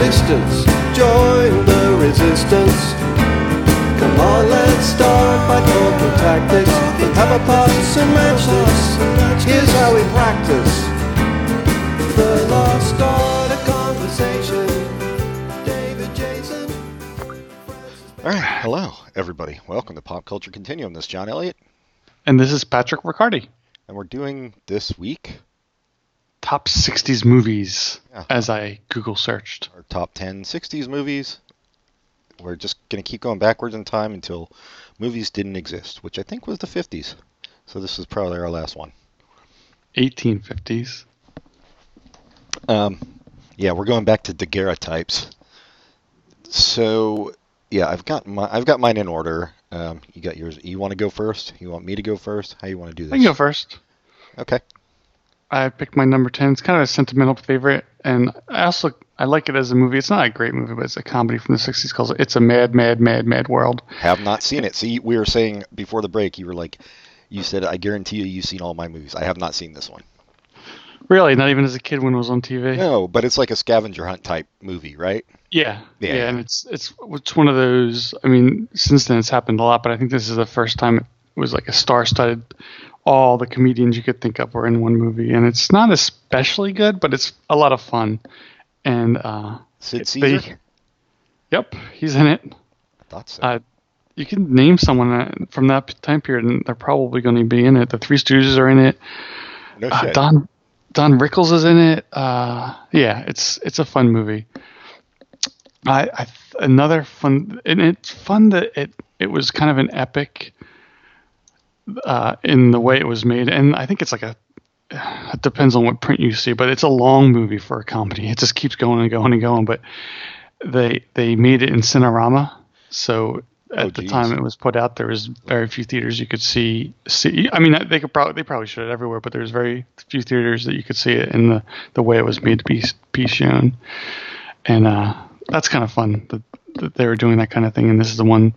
existence. Join the resistance. Come on, let's start by talking tactics. Let's have a pass and match this. Here's how we practice. The lost art of conversation. David Jason. All right, hello everybody. Welcome to Pop Culture Continuum. This is John Elliott, And this is Patrick Riccardi. and we're doing this week Top 60s movies Yeah. as I Google searched. Our top 10 60s movies. We're just going to keep going backwards in time until movies didn't exist, which I think was the 50s. So this is probably our last one. 1850s. Um, yeah, we're going back to daguerreotypes. So yeah, I've got my I've got mine in order. Um, you got yours. You want to go first? You want me to go first? How you want to do this? I can go first. Okay. I picked my number 10. It's kind of a sentimental favorite. And I also I like it as a movie. It's not a great movie, but it's a comedy from the 60s called It's a Mad, Mad, Mad, Mad World. Have not seen it. See, we were saying before the break, you were like, you said, I guarantee you, you've seen all my movies. I have not seen this one. Really, not even as a kid when it was on TV. No, but it's like a scavenger hunt type movie, right? Yeah, Yeah. yeah, and it's it's it's one of those. I mean, since then it's happened a lot, but I think this is the first time it was like a star-studded. All the comedians you could think of were in one movie, and it's not especially good, but it's a lot of fun. And uh, Sid Caesar? they- yep, he's in it. I thought so. Uh, you can name someone uh, from that time period, and they're probably going to be in it. The Three Stooges are in it. no Uh, shit. Don Don Rickles is in it. Uh, yeah, it's it's a fun movie. I, I another fun and it's fun that it it was kind of an epic uh, in the way it was made, and I think it's like a it depends on what print you see, but it's a long movie for a comedy. It just keeps going and going and going. But they they made it in Cinerama, so at Oh, the time it was put out, there was very few theaters you could see. See, I mean, they could probably they probably showed it everywhere, but there was very few theaters that you could see it in the the way it was made to be be shown, and uh, that's kind of fun that, that they were doing that kind of thing. And this is the one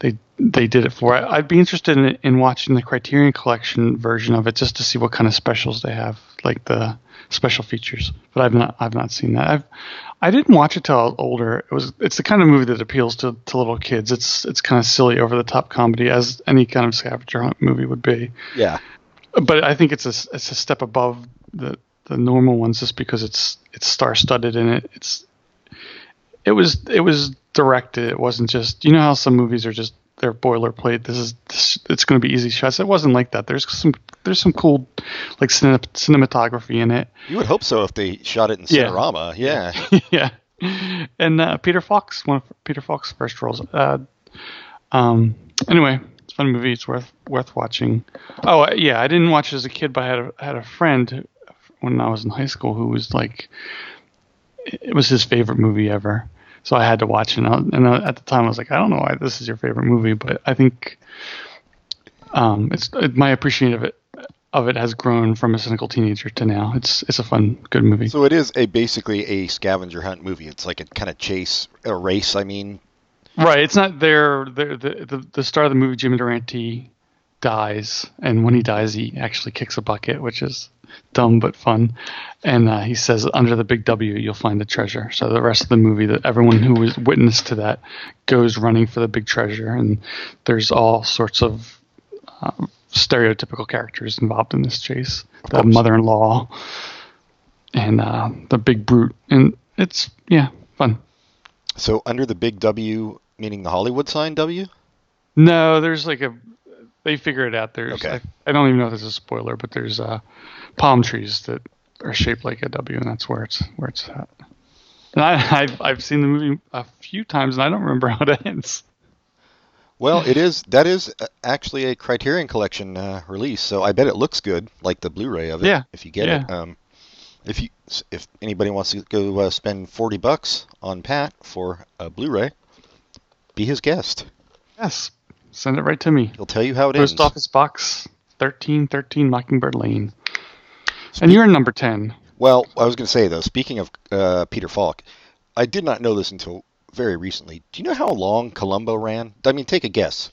they they did it for. I, I'd be interested in in watching the Criterion Collection version of it just to see what kind of specials they have, like the special features. But I've not I've not seen that. I've I didn't watch it till I was older. It was it's the kind of movie that appeals to, to little kids. It's it's kind of silly, over the top comedy, as any kind of scavenger hunt movie would be. yeah. But I think it's a it's a step above the the normal ones, just because it's it's star studded in it. It's it was it was directed. It wasn't just you know how some movies are just they're boilerplate. This is this, it's going to be easy shots. It wasn't like that. There's some there's some cool like cine, cinematography in it. You would hope so if they shot it in Yeah. Cinerama. Yeah. yeah. And uh, Peter Falk, one of Peter Falk's first roles. Uh, um, anyway, it's a fun movie. It's worth worth watching. Oh uh, yeah, I didn't watch it as a kid, but I had a, had a friend when I was in high school who was like, it was his favorite movie ever. So I had to watch it. And, I, and at the time, I was like, I don't know why this is your favorite movie, but I think um, it's my appreciation of it of it has grown from a cynical teenager to now. It's it's a fun, good movie. So it is a basically a scavenger hunt movie. It's like a kind of chase, a race. I mean, Right. It's not there. The, the the the start of the movie, Jimmy Durante dies, and when he dies, he actually kicks a bucket, which is dumb but fun. And uh, he says, "Under the big W, you'll find the treasure." So the rest of the movie, that everyone who was witness to that goes running for the big treasure, and there's all sorts of um, stereotypical characters involved in this chase. The mother-in-law and uh, the big brute, and it's yeah, fun. so under the big W, meaning the Hollywood sign W. No, there's like a. They figure it out. There's. Okay. I, I don't even know if this is a spoiler, but there's uh, palm trees that are shaped like a W, and that's where it's where it's at. And I, I've I've seen the movie a few times, and I don't remember how it ends. Well, it is. That is uh, actually a Criterion Collection uh, release, so I bet it looks good, like the Blu-ray of it. Yeah, If you get it, um, if you if anybody wants to go uh, spend forty bucks on Pat for a Blu-ray, be his guest. Yes, send it right to me. He'll tell you how it Post ends. office box thirteen thirteen Mockingbird Lane. And you're in number ten. Well, I was going to say though, speaking of uh, Peter Falk, I did not know this until very recently. Do you know how long Columbo ran? I mean, take a guess.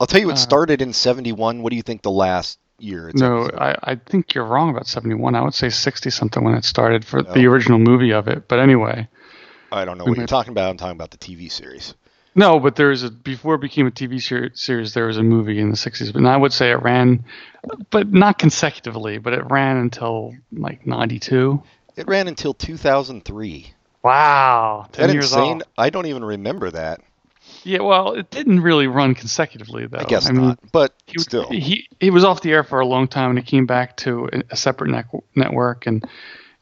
I'll tell you, it Uh, started in '71. What do you think the last year? It's No, I, I think you're wrong about 71. I would say 60 something when it started for No. the original movie of it. But anyway, I don't know what you're talking about. I'm talking about the TV series. No, but there was a before it became a TV series. There was a movie in the '60s, and I would say it ran, but not consecutively. But it ran until like '92. It ran until 2003. Wow, ten That years insane? off. I don't even remember that. Yeah, well, it didn't really run consecutively though. I guess mean, not. But He, still, he he was off the air for a long time, and he came back to a, separate nec- network, and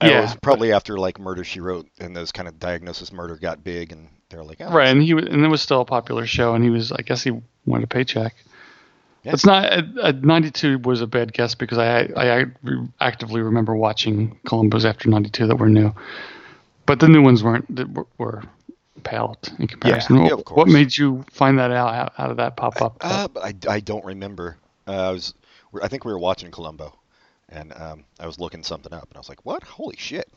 it yeah, was probably after like Murder She Wrote and those kind of diagnosis murder got big, and they're like, oh, right. And he and it was still a popular show, and he was, I guess, he wanted a paycheck. Yeah. It's not. Uh, uh, '92 was a bad guess because I I, I re- actively remember watching Columbos after '92 that were new, but the new ones weren't that were, were pale in comparison. yeah, what, of what made you find that out? How, how did that pop up? Uh, I, I don't remember. Uh, I was I think we were watching Columbo, and um, I was looking something up, and I was like, "What? Holy shit!"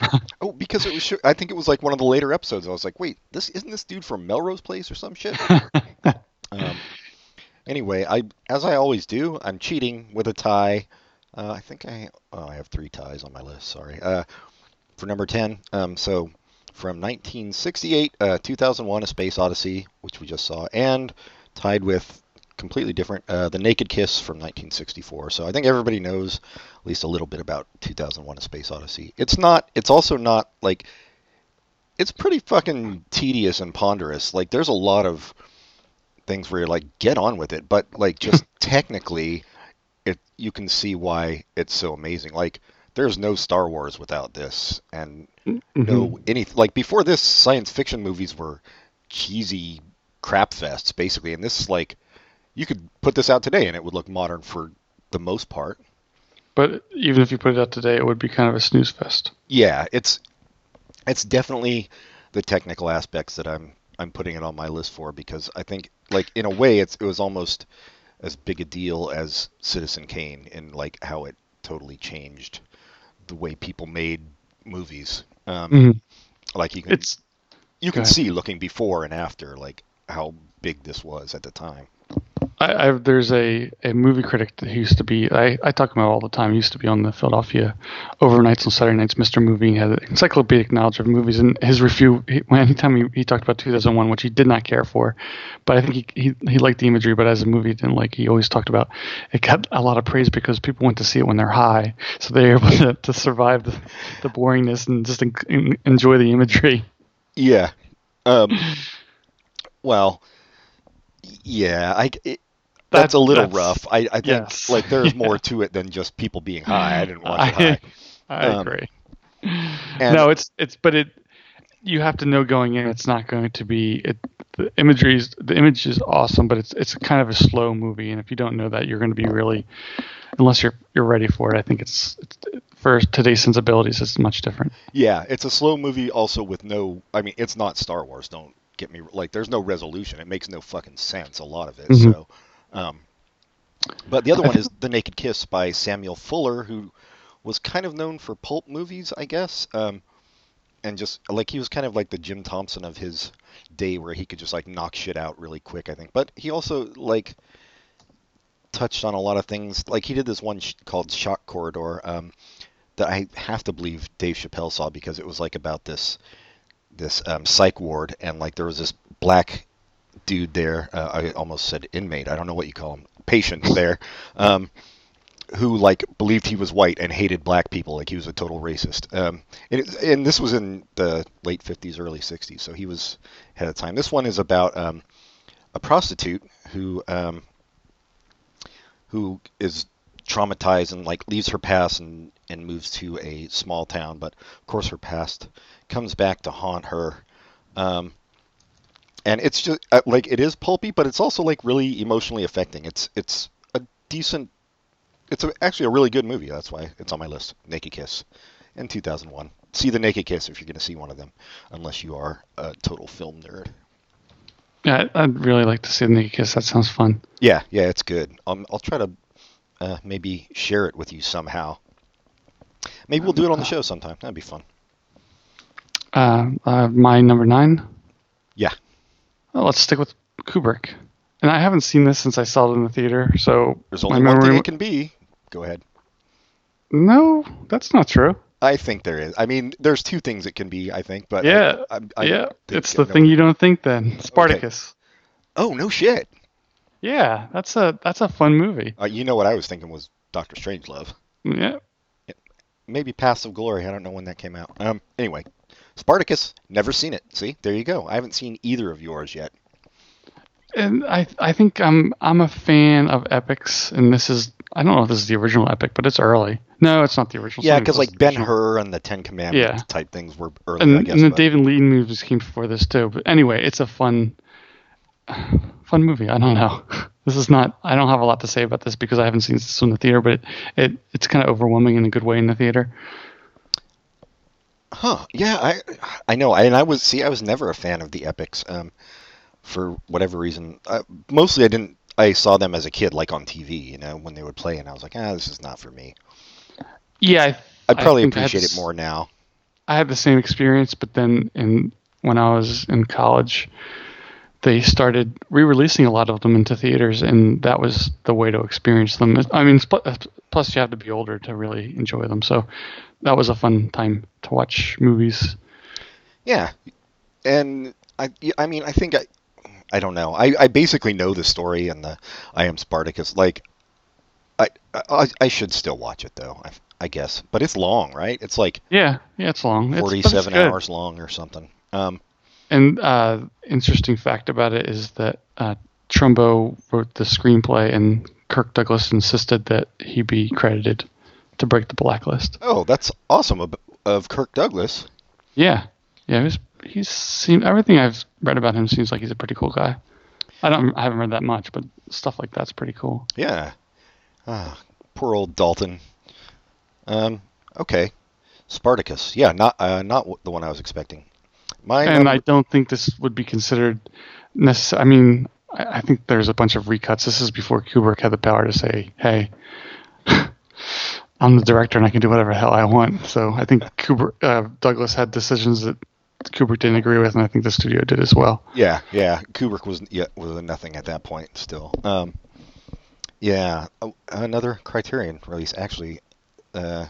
oh, because it was. I think it was like one of the later episodes. I was like, "Wait, this isn't this dude from Melrose Place or some shit?" um, anyway, I as I always do, I'm cheating with a tie. Uh, I think I oh I have three ties on my list. Sorry. Uh, for number ten. Um, so from 1968, uh, 2001: A Space Odyssey, which we just saw, and tied with completely different uh, The Naked Kiss from 1964. So I think everybody knows at least a little bit about 2001: A Space Odyssey. It's not. It's also not like. It's pretty fucking tedious and ponderous. Like there's a lot of things where you're like, get on with it, but like just technically, it you can see why it's so amazing. Like there's no Star Wars without this, and Mhm. no any like before this, science fiction movies were cheesy crap fests basically, and this is like you could put this out today and it would look modern for the most part. But even if you put it out today, it would be kind of a snooze fest. Yeah, it's it's definitely the technical aspects that I'm I'm putting it on my list for because I think like in a way it's it was almost as big a deal as Citizen Kane in like how it totally changed the way people made movies. Um, Mhm. Like you can It's you can see looking before and after like how big this was at the time. I, I there's a, a movie critic that used to be I, I talk about all the time. He used to be on the Philadelphia overnights on Saturday nights. Mr. Movie had an encyclopedic knowledge of movies. And his review, he, anytime he, he talked about 2001, which he did not care for, but I think he, he he liked the imagery, but as a movie he didn't like. He always talked about it got a lot of praise because people went to see it when they're high, so they're able to, to survive the, the boringness and just en- en- enjoy the imagery. Yeah. Um, well, yeah, I it, that's a little That's- rough. I, I think yes. like there's Yeah. more to it than just people being high. I didn't watch I, high. I Um, agree. No, it's it's but it you have to know going in it's not going to be it the imagery is the image is awesome, but it's it's kind of a slow movie, and if you don't know that, you're going to be really unless you're you're ready for it. I think it's, it's for today's sensibilities, it's much different. Yeah, it's a slow movie also with no I mean, it's not Star Wars. Don't get me like there's no resolution. It makes no fucking sense a lot of it. Mhm. So um but the other one is The Naked Kiss by Samuel Fuller who was kind of known for pulp movies, I guess. Um and just like he was kind of like the Jim Thompson of his day where he could just like knock shit out really quick, I think. But he also like touched on a lot of things. Like he did this one sh- called Shock Corridor um, that I have to believe Dave Chappelle saw because it was like about this this um, psych ward and like there was this black dude there. Uh, I almost said inmate. I don't know what you call him. Patient there. Um, who like believed he was white and hated black people like he was a total racist um, and, it, and this was in the late 50s early 60s so he was ahead of time this one is about um, a prostitute who um, who is traumatized and like leaves her past and, and moves to a small town but of course her past comes back to haunt her um, and it's just uh, like it is pulpy but it's also like really emotionally affecting it's it's a decent it's a, actually a really good movie. That's why it's on my list. Naked Kiss, in 2001. See the Naked Kiss if you're going to see one of them, unless you are a total film nerd. Yeah, I'd really like to see the Naked Kiss. That sounds fun. Yeah, yeah, it's good. Um, I'll try to uh, maybe share it with you somehow. Maybe we'll do it on the show sometime. That'd be fun. Uh, uh, my number nine. Yeah. Well, let's stick with Kubrick. And I haven't seen this since I saw it in the theater, so There's only one thing it can be. Go ahead. No, that's not true. I think there is. I mean, there's two things it can be. I think, but Yeah, I, I, I yeah, it's the thing you don't think then. Spartacus. Oh no shit! Yeah, that's a that's a fun movie. Uh, you know what I was thinking was Doctor Strangelove. Yeah. Maybe Paths of Glory. I don't know when that came out. Um. Anyway, Spartacus. Never seen it. See, there you go. I haven't seen either of yours yet. And I I think I'm I'm a fan of epics, and this is I don't know if this is the original epic, but it's early. No, it's not the original. Yeah, because like Ben. Hur and the Ten Commandments Yeah. type things were early. I and, guess. and the but- David Lean movies came before this too. But anyway, it's a fun, fun movie. I don't know. This is not. I don't have a lot to say about this because I haven't seen this in the theater, but it, it it's kind of overwhelming in a good way in the theater. Huh? Yeah, I I know. I, and I was see, I was never a fan of the epics. Um, for whatever reason, uh, mostly I didn't. I saw them as a kid, like on TV, you know, when they would play, and I was like, ah, this is not for me. Yeah, I, I'd probably I appreciate it this- more now. I had the same experience, but then in when I was in college, they started re-releasing a lot of them into theaters, and that was the way to experience them. I mean, plus you have to be older to really enjoy them. So that was a fun time to watch movies. Yeah, and I, I mean, I think I, I don't know. I, I basically know the story and the I am Spartacus. Like, I, I, I should still watch it though. I, I guess, but it's long, right? It's like Yeah, yeah, it's long. It's- it's forty-seven hours long or something. Um, And uh, interesting fact about it is that uh, Trumbo wrote the screenplay, and Kirk Douglas insisted that he be credited to break the blacklist. oh, that's awesome of, of Kirk Douglas. Yeah, yeah, he's he's seen everything I've read about him. Seems like he's a pretty cool guy. I don't, I haven't read that much, but stuff like that's pretty cool. Yeah. Ah, poor old Dalton. Um, okay. Spartacus. Yeah, not uh, not the one I was expecting. My And number- I don't think this would be considered necessary. I mean, I, I think there's a bunch of recuts. This is before Kubrick had the power to say, "Hey, I'm the director and I can do whatever the hell I want." So I think Kubrick, uh, Douglas had decisions that Kubrick didn't agree with, and I think the studio did as well. yeah, yeah. Kubrick was yeah was nothing at that point still. Um, yeah, another Criterion release actually. Uh,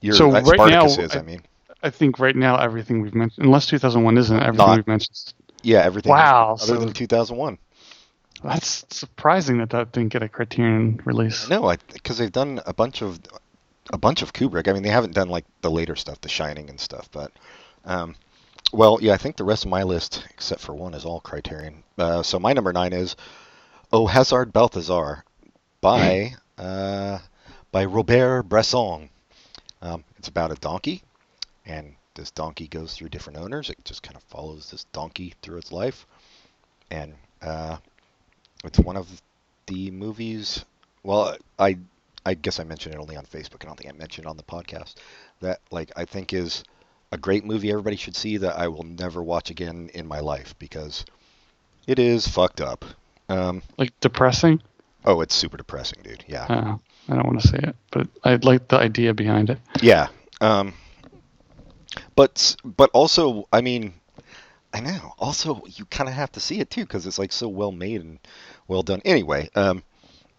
your So that right now, is. I, I- mean, I think right now everything we've mentioned, unless 2001 isn't everything Not- we've mentioned. yeah, everything. Wow, Other so- than 2001. That's surprising that that didn't get a Criterion release. No, because they've done a bunch of a bunch of Kubrick. I mean, they haven't done like the later stuff, The Shining and stuff. But, um, well, yeah, I think the rest of my list, except for one, is all Criterion. Uh, so my number nine is Oh Hazard Balthazar by uh, by Robert Bresson. Um, it's about a donkey, and this donkey goes through different owners. It just kind of follows this donkey through its life, and uh, it's one of the movies. Well, I I guess I mentioned it only on Facebook. I don't think I mentioned it on the podcast. That like I think is a great movie everybody should see that I will never watch again in my life because it is fucked up. Um, Like depressing. oh, it's super depressing, dude. Yeah, Uh, I don't want to say it, but I like the idea behind it. yeah. Um, but but also, I mean, I know. Also, you kind of have to see it too because it's like so well made and well done. Anyway, um,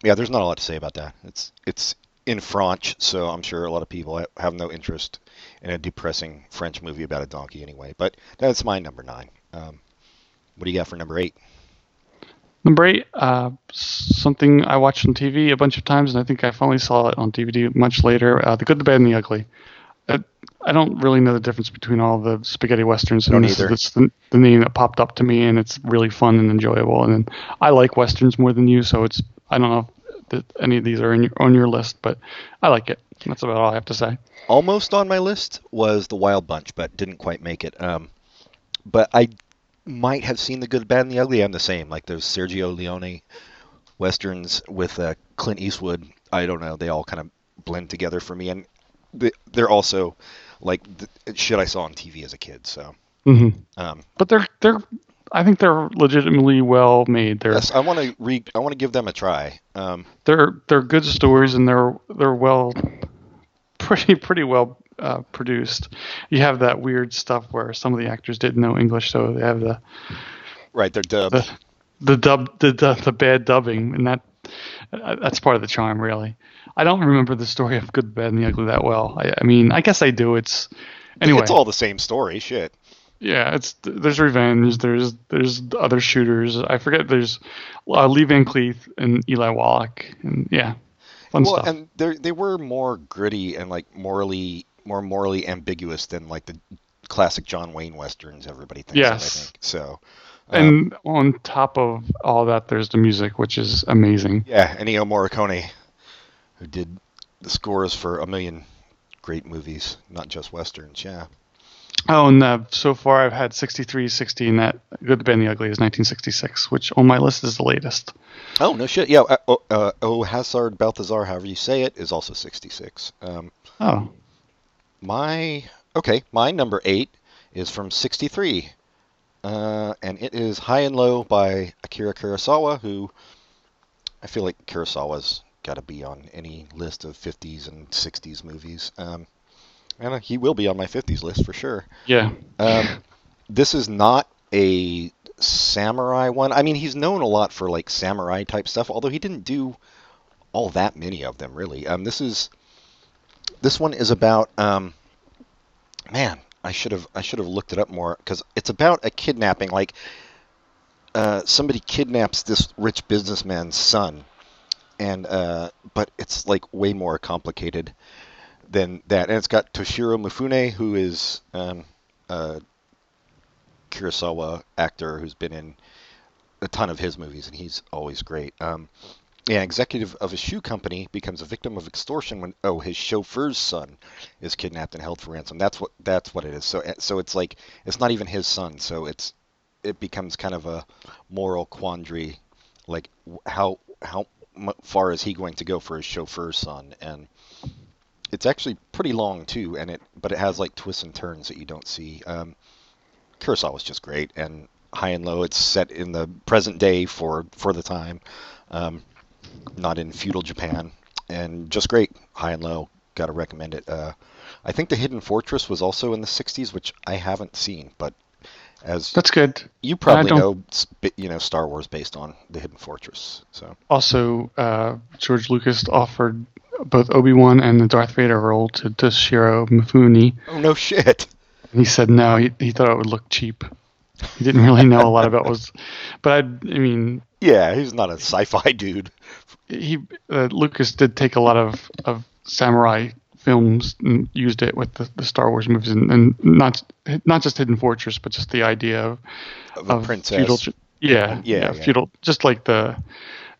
yeah, there's not a lot to say about that. It's it's in French, so I'm sure a lot of people have no interest in a depressing French movie about a donkey anyway. But that's my number nine. Um, what do you got for number eight? Number eight, uh, something I watched on TV a bunch of times, and I think I finally saw it on DVD much later. Uh, the Good, the Bad, and the Ugly. I don't really know the difference between all the spaghetti westerns, and Don't this either. it's the, the name that popped up to me, and it's really fun and enjoyable. And I like westerns more than you, so it's I don't know if that any of these are in your, on your list, but I like it. That's about all I have to say. almost on my list was the Wild Bunch, but didn't quite make it. Um, but I might have seen the Good, Bad, and the Ugly. I'm the same. Like those Sergio Leone westerns with uh, Clint Eastwood. I don't know. They all kind of blend together for me, and they're also like the shit I saw on TV as a kid. So hmm um, But they're they're I think they're legitimately well made. They're yes, I want to re- I want to give them a try. Um, they're they're good stories and they're they're well pretty pretty well uh, produced. You have that weird stuff where some of the actors didn't know English, so they have the right, they're dubbed. the, the dub the, the the bad dubbing, and that that's part of the charm, really. I don't remember the story of Good, Bad, and the Ugly that well. I, I mean, I guess I do. It's anyway. It's all the same story. Shit. Yeah, it's there's revenge. There's there's other shooters. I forget. There's uh, Lee Van Cleef and Eli Wallach, and yeah, fun well, stuff. and they they were more gritty and like morally more morally ambiguous than like the classic John Wayne westerns everybody thinks. of, I think so. Um, and on top of all that, there's the music, which is amazing. Yeah, Ennio Morricone, who did the scores for a million great movies, not just westerns. Yeah. Oh, and uh, so far I've had 63, 60, and that Good, the Bad, and the Ugly is 1966, which on my list is the latest. Oh no shit. Yeah. Uh, oh, uh, oh Hazard Balthazar, however you say it, is also 66. Um, Oh, my okay, my number eight is from '63, uh, and it is High and Low by Akira Kurosawa, who I feel like Kurosawa's got to be on any list of 50s and 60s movies, um, and he will be on my 50s list for sure. yeah. Um, this is not a samurai one. I mean, he's known a lot for like samurai type stuff, although he didn't do all that many of them really. Um, this is this one is about um, man. I should have I should have looked it up more because it's about a kidnapping. Like uh, somebody kidnaps this rich businessman's son, and uh, but it's like way more complicated than that. And it's got Toshiro Mifune, who is um, a Kurosawa actor who's been in a ton of his movies, and he's always great. Um, yeah, executive of a shoe company becomes a victim of extortion when oh his chauffeur's son is kidnapped and held for ransom. That's what that's what it is. So so it's like it's not even his son. So it's it becomes kind of a moral quandary, like how how far is he going to go for his chauffeur's son? And it's actually pretty long too, and it but it has like twists and turns that you don't see. Um, Kurosawa was just great, and High and Low. It's set in the present day for for the time, um, not in feudal Japan, and just great. High and Low. Got to recommend it. Uh, I think the Hidden Fortress was also in the '60s, which I haven't seen, but as That's good. you probably know, you know Star Wars based on the Hidden Fortress. So Also, uh, George Lucas offered both Obi Wan and the Darth Vader role to Toshiro Mifune. oh no shit. And he said no. He, he thought it would look cheap. He didn't really know a lot about what was, but I, I mean, Yeah, he's not a sci-fi dude. He uh, Lucas did take a lot of, of samurai films and used it with the, the Star Wars movies, and, and not not just Hidden Fortress, but just the idea of Of a of princess. feudal, yeah, Yeah, yeah, yeah. feudal, just like the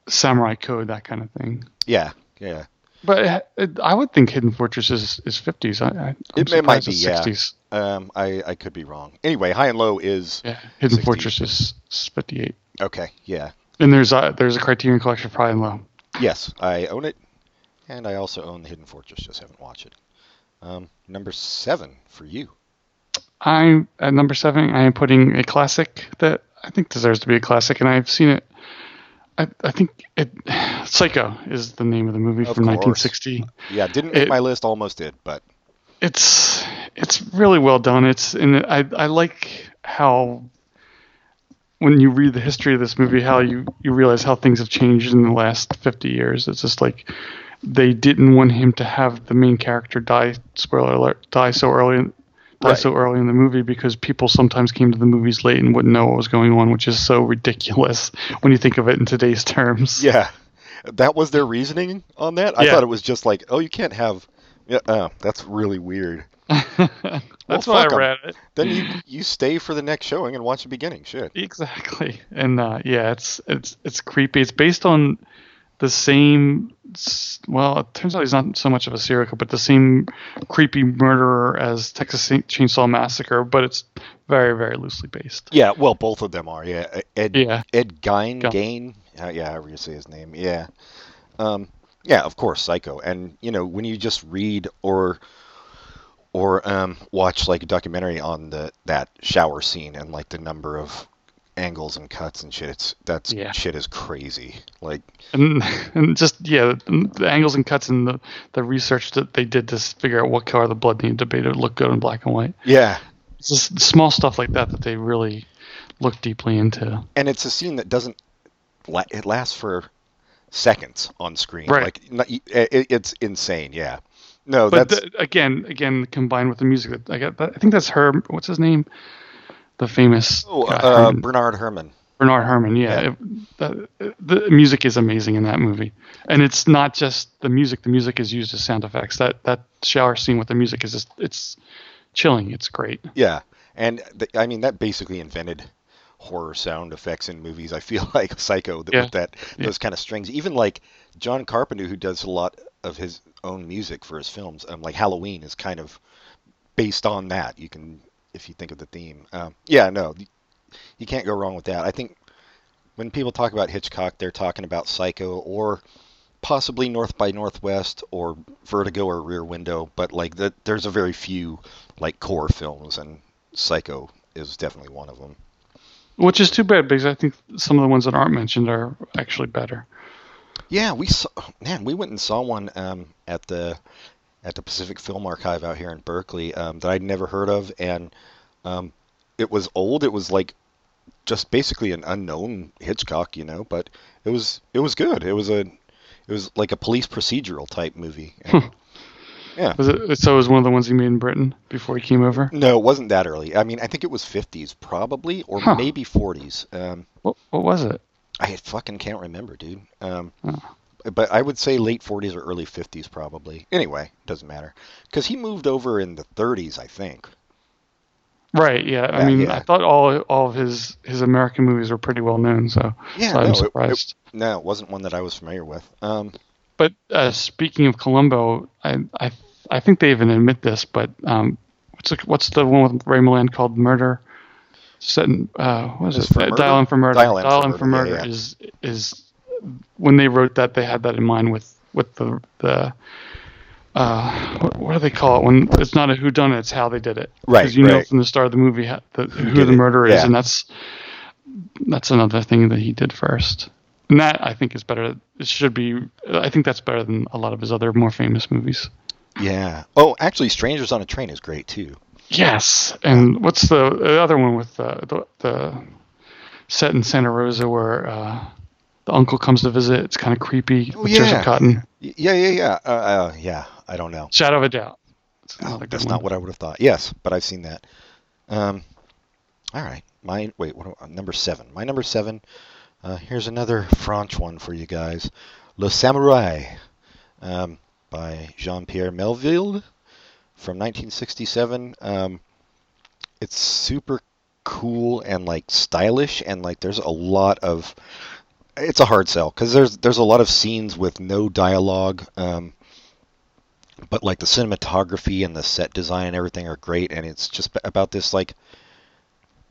samurai code, that kind of thing. Yeah, yeah. But it, it, I would think Hidden Fortress is is fifties. I, I It, it might be, it's yeah. 60s. Um, I, I could be wrong. Anyway, High and Low is Yeah, Hidden 60s. Fortress is fifty eight. okay. Yeah. And there's a there's a Criterion Collection for High and Low. Yes, I own it, and I also own the Hidden Fortress. Just haven't watched it. Um, number seven for you. I'm at number seven. I am putting a classic that I think deserves to be a classic, and I've seen it. I, I think it. Psycho is the name of the movie Of from course. 1960. Yeah, didn't make It- my list. Almost did, but It's it's really well done. It's and I I like how when you read the history of this movie, how you you realize how things have changed in the last 50 years. It's just like they didn't want him to have the main character die. Spoiler alert! Die so early. Die Right. so early in the movie because people sometimes came to the movies late and wouldn't know what was going on, which is so ridiculous when you think of it in today's terms. yeah, that was their reasoning on that. I Yeah. thought it was just like, oh, you can't have. Yeah, uh, that's really weird. That's Well, why I 'em. read it. Then you you stay for the next showing and watch the beginning. Shit. Exactly, and uh, yeah, it's it's it's creepy. It's based on the same. Well, it turns out he's not so much of a serial killer, but the same creepy murderer as Texas Chainsaw Massacre, but it's very very loosely based. Yeah, well, both of them are. Yeah, Ed Yeah. Ed Gein Gein. Gain. Uh, yeah, however you say his name. Yeah, um, yeah, of course, Psycho. And you know, when you just read or or um, watch like a documentary on the that shower scene and like the number of angles and cuts and shit, it's that's Yeah. shit is crazy. Like, And and just yeah, the, the angles and cuts and the the research that they did to figure out what color the blood needed to be to look good in black and white. yeah, It's just small stuff like that that they really look deeply into. and it's a scene that doesn't la- it lasts for seconds on screen. Right. Like it's insane. Yeah. No, But that's the, again, again, combined with the music, that I got. I think that's her. What's his name? The famous oh, uh, Herrmann. Bernard Herrmann. Bernard Herrmann. Yeah, Yeah. It- the, the music is amazing in that movie, and it's not just the music. The music is used as sound effects. That that shower scene with the music is just it's chilling. It's great. Yeah, and th I mean that basically invented horror sound effects in movies. I feel like Psycho that Yeah. with that Yeah. those kind of strings. Even like John Carpenter, who does a lot of his own music for his films, um, like Halloween is kind of based on that. You can, if you think of the theme. Um, yeah, no, you can't go wrong with that. I think when people talk about Hitchcock, they're talking about Psycho or possibly North by Northwest or Vertigo or Rear Window, but like the, there's a very few like core films, and Psycho is definitely one of them. Which is too bad because I think some of the ones that aren't mentioned are actually better. Yeah, we saw man, we went and saw one um, at the at the Pacific Film Archive out here in Berkeley um, that I'd never heard of, and um, it was old. It was like just basically an unknown Hitchcock, you know, but it was it was good. It was a it was like a police procedural type movie. And, yeah. Was it? So it was one of the ones he made in Britain before he came over. No, it wasn't that early. I mean, I think it was 50s probably, or Huh. maybe 40s. Um, What, what was it? I fucking can't remember, dude. Um, Oh. But I would say late 40s or early 50s probably. Anyway, doesn't matter. Because he moved over in the 30s, I think. Right. Yeah. I Yeah, mean, yeah. I thought all all of his his American movies were pretty well known. So Yeah, so I'm no, it- surprised. It, no, it wasn't one that I was familiar with. Um, But uh, speaking of Columbo, I, I I think they even admit this. But um, what's the, what's the one with Ray Milland called Murder? Set in, uh, what is it? for Uh, murder? Dial M for Murder. Dial M for Murder, yeah, yeah. is is when they wrote that they had that in mind with with the the. Uh, what, what do they call it when it's not a who done it? It's how they did it. Right, Because you know from the start of the movie how, the, who did the it, murderer is, yeah. and that's that's another thing that he did first. And that I think is better. It should be. I think that's better than a lot of his other more famous movies. yeah. Oh, actually, Strangers on a Train is great too. Yes. And what's the, the other one with the, the the set in Santa Rosa where uh, the uncle comes to visit? It's kind of creepy. Oh, with yeah. Joseph Cotten. Yeah, yeah, yeah. Uh, uh, yeah, I don't know. Shadow of a Doubt. Oh, another that's not what I would have thought. Yes, but I've seen that. Um, all right. My wait, what? uh, Number seven. My number seven. Uh, here's another French one for you guys. Le Samouraï, um, by Jean-Pierre Melville, from 1967. Um, it's super cool and like stylish, and like there's a lot of. It's a hard sell because there's there's a lot of scenes with no dialogue. Um, but like the cinematography and the set design and everything are great and it's just about this like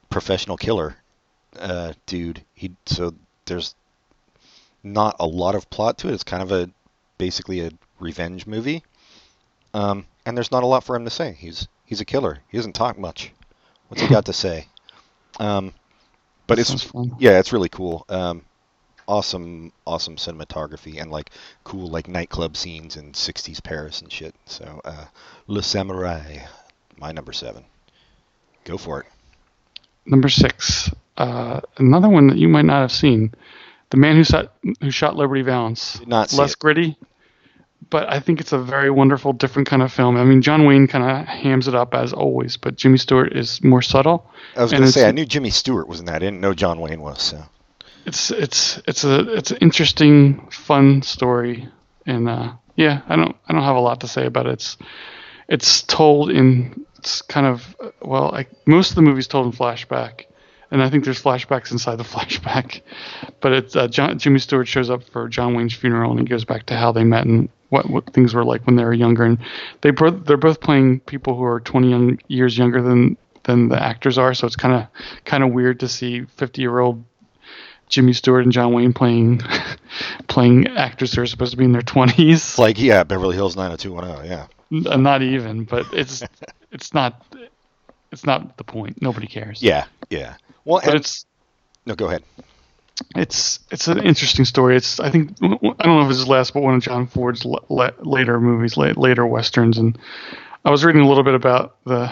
professional killer uh dude he so there's not a lot of plot to it it's kind of a basically a revenge movie um and there's not a lot for him to say. He's he's a killer. He doesn't talk much. What's he got to say? Um but That it's yeah it's really cool. Um awesome awesome cinematography and like cool like nightclub scenes in 60s paris and shit. So uh Le Samouraï my number seven. Go for it. Number six. Uh, another one that you might not have seen. The Man Who Shot Who Shot Liberty Valance. Did not Less it. gritty, but I think it's a very wonderful, different kind of film. I mean, John Wayne kind of hams it up as always, but Jimmy Stewart is more subtle. i was gonna say i knew jimmy stewart was in that i didn't know john wayne was so It's it's it's a it's an interesting, fun story, and uh, yeah, I don't I don't have a lot to say about it. It's it's told in it's kind of well, like most of the movie's told in flashback, and I think there's flashbacks inside the flashback. But it's uh, John, Jimmy Stewart shows up for John Wayne's funeral, and he goes back to how they met and what, what things were like when they were younger. And they both they're both playing people who are 20 young, years younger than than the actors are, so it's kind of kind of weird to see 50 year old Jimmy Stewart and John Wayne playing playing actors who are supposed to be in their 20s. like yeah beverly hills 90210 yeah N- uh, not even, but it's it's not it's not the point. Nobody cares. yeah yeah well but it's no go ahead it's it's an interesting story. It's I think I don't know if it's his last, but one of John Ford's later movies, la- later westerns, and I was reading a little bit about the,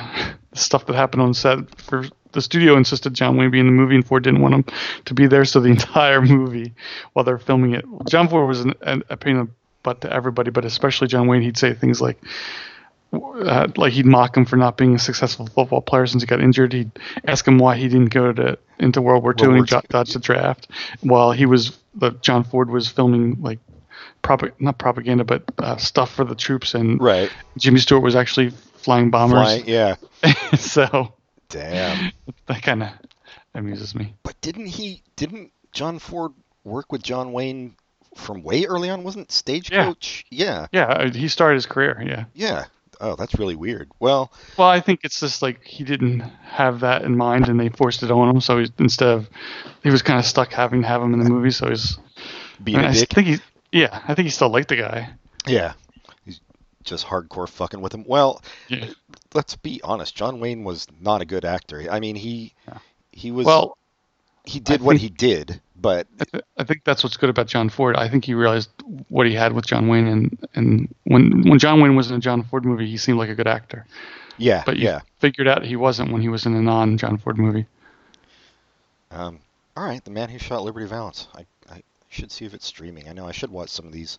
the stuff that happened on set for the studio insisted John Wayne be in the movie, and Ford didn't want him to be there. So the entire movie, while they're filming it, John Ford was an, an, a pain in the butt to everybody, but especially John Wayne. He'd say things like. Uh, like he'd mock him for not being a successful football player since he got injured. He'd ask him why he didn't go to into World War II World and War he dodged the draft, while he was the John Ford was filming like prop not propaganda but uh, stuff for the troops and Right. Jimmy Stewart was actually flying bombers. Flying, yeah. so Damn. that kind of amuses me. But didn't he? Didn't John Ford work with John Wayne from way early on? Wasn't Stagecoach? Yeah. Yeah, uh, he started his career. Yeah. Yeah. Oh, that's really weird. Well, Well, I think it's just like he didn't have that in mind, and they forced it on him. So he, instead of, he was kind of stuck having to have him in the movie. So he's. being I, mean, a I dick. think he. Yeah, I think he still liked the guy. Yeah. He's just hardcore fucking with him. Well, Yeah. let's be honest. John Wayne was not a good actor. I mean, he Yeah. he was Well, he did I what think- he did, but I, th- I think that's what's good about John Ford. I think he realized what he had with John Wayne, and and when when John Wayne was in a John Ford movie, he seemed like a good actor. yeah, But yeah. figured out he wasn't when he was in a non John Ford movie. Um, all right, the man who shot Liberty Valance. I I should see if it's streaming. I know I should watch some of these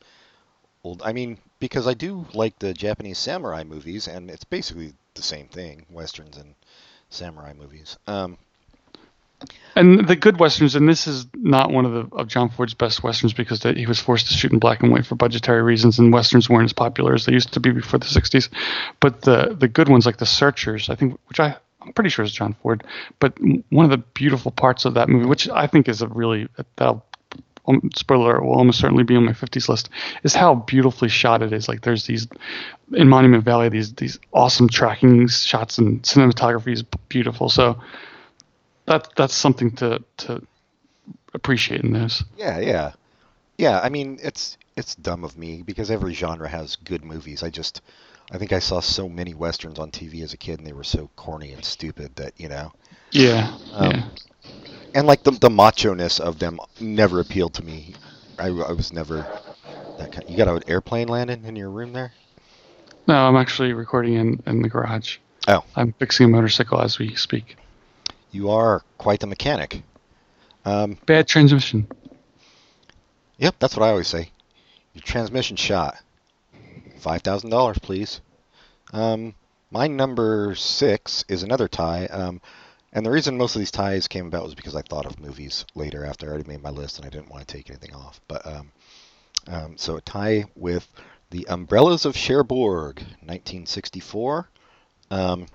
old. I mean, because I do like the Japanese samurai movies, and it's basically the same thing, westerns and samurai movies. Um, And the good westerns, and this is not one of the of John Ford's best westerns because he was forced to shoot in black and white for budgetary reasons, and westerns weren't as popular as they used to be before the '60s. But the the good ones, like The Searchers, I think, which I I'm pretty sure is John Ford. But one of the beautiful parts of that movie, which I think is a really that'll um, spoiler will almost certainly be on my 50s list, is how beautifully shot it is. Like there's these in Monument Valley, these these awesome tracking shots and cinematography is beautiful. So that that's something to to appreciate in this. yeah, yeah, yeah. I mean, it's it's dumb of me because every genre has good movies. I just I think I saw so many westerns on TV as a kid, and they were so corny and stupid that you know. Yeah, Um, yeah. and like the the macho ness of them never appealed to me. I, I was never that kind. You got an airplane landing in your room there? No, I'm actually recording in in the garage. Oh. I'm fixing a motorcycle as we speak. You are quite the mechanic. Um, Bad transmission. yep, that's what I always say. Your transmission shot. Five thousand dollars, please. Um, my number six is another tie. Um, and the reason most of these ties came about was because I thought of movies later after I already made my list and I didn't want to take anything off. But um, um, so a tie with the Umbrellas of Cherbourg, 1964. Um,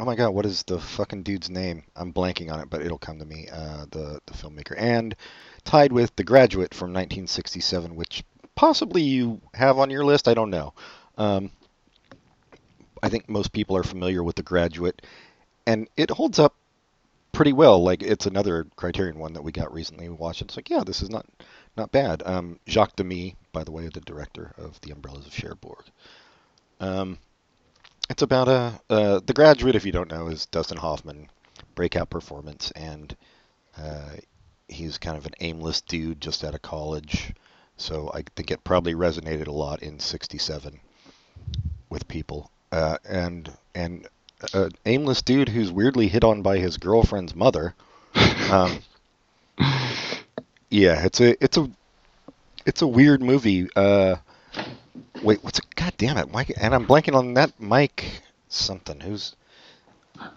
oh my God, what is the fucking dude's name? I'm blanking on it, but it'll come to me. Uh, the the filmmaker and tied with The Graduate from 1967, which possibly you have on your list. I don't know. Um, I think most people are familiar with The Graduate, and it holds up pretty well. Like it's another Criterion one that we got recently. We watched it. It's like, yeah, this is not not bad. Um, Jacques Demy, by the way, the director of The Umbrellas of Cherbourg. Um, it's about a uh, The Graduate. If you don't know, is Dustin Hoffman breakout performance, and uh, he's kind of an aimless dude just out of college. So I think it probably resonated a lot in '67 with people. Uh, and and an aimless dude who's weirdly hit on by his girlfriend's mother. Um, yeah, it's a it's a it's a weird movie. Uh, wait, what's it? God damn it, Mike! And I'm blanking on that Mike something. Who's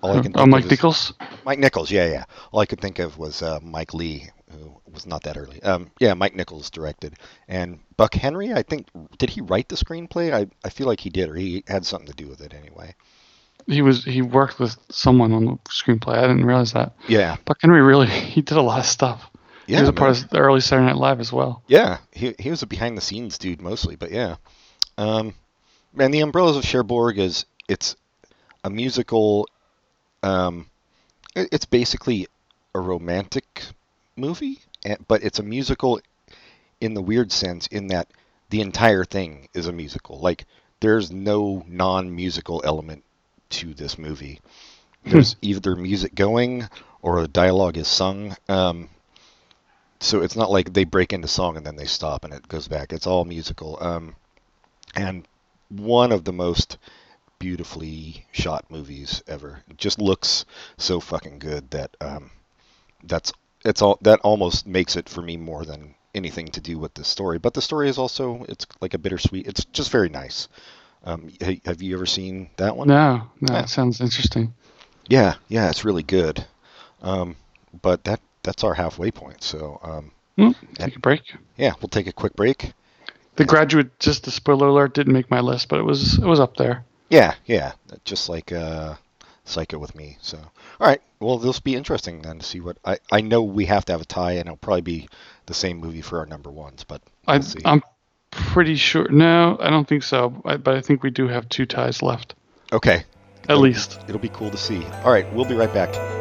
all I can oh, think Mike of is- Nichols. Mike Nichols, yeah, yeah. All I could think of was uh, Mike Leigh, who was not that early. Um, yeah, Mike Nichols directed, and Buck Henry. I think did he write the screenplay? I I feel like he did, or he had something to do with it anyway. He was he worked with someone on the screenplay. I didn't realize that. Yeah, Buck Henry really he did a lot of stuff. yeah. he was a part of the early Saturday Night Live as well. Yeah, he he was a behind the scenes dude mostly, but yeah. Um, and the Umbrellas of Cherbourg is it's a musical. Um, it's basically a romantic movie, but it's a musical in the weird sense in that the entire thing is a musical. Like there's no non-musical element to this movie. There's either music going or the dialogue is sung. Um, so it's not like they break into song and then they stop and it goes back. It's all musical. Um, and one of the most beautifully shot movies ever. It just looks so fucking good that um, that's it's all that almost makes it for me more than anything to do with the story. But the story is also it's like a bittersweet. It's just very nice. Um, have you ever seen that one? No, no, Yeah. it sounds interesting. Yeah, yeah, it's really good. Um, but that that's our halfway point. So um, Hmm, take a break. yeah, we'll take a quick break. The Graduate, just the spoiler alert, didn't make my list, but it was it was up there. Yeah, yeah, just like uh, Psycho with me. So, all right, well, this will be interesting then to see what I I know we have to have a tie, and it'll probably be the same movie for our number ones, but I, we'll see. I'm pretty sure. No, I don't think so. I, but I think we do have two ties left, okay, at least. it'll be cool to see. All right, we'll be right back.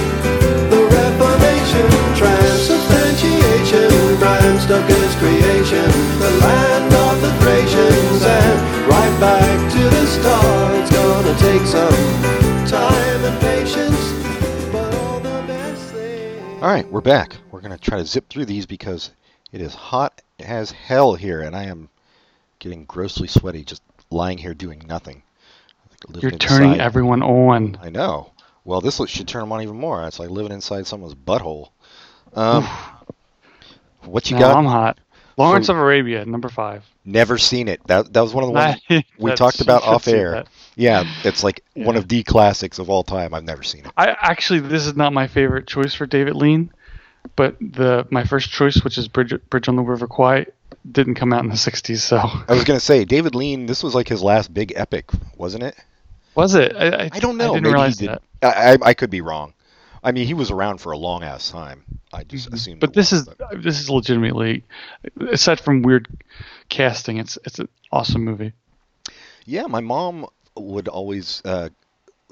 Bram Stoker's creation, the land of the Thracians, and right back to the start. It's gonna take some time and patience, but all the best things. All right, we're back. We're gonna try to zip through these because it is hot as hell here, and I am getting grossly sweaty just lying here doing nothing. Like You're turning inside- everyone on. I know. Well, this should turn them on even more. It's like living inside someone's butthole. Um, what you now got? I'm hot. Lawrence So- of Arabia, number five. Never seen it. That that was one of the ones we talked about off air. Yeah, it's like one of the classics of all time. I've never seen it. I actually this is not my favorite choice for David Lean, but the my first choice, which is Bridge Bridge on the River Kwai, didn't come out in the '60s. So I was gonna say David Lean. This was like his last big epic, wasn't it? was it? I, I, I don't know. I didn't Maybe realize that. I, I I could be wrong. I mean, he was around for a long ass time. I just assumed. Mm-hmm. But this was, is this is legitimately, aside from weird casting, it's it's an awesome movie. Yeah, my mom would always uh,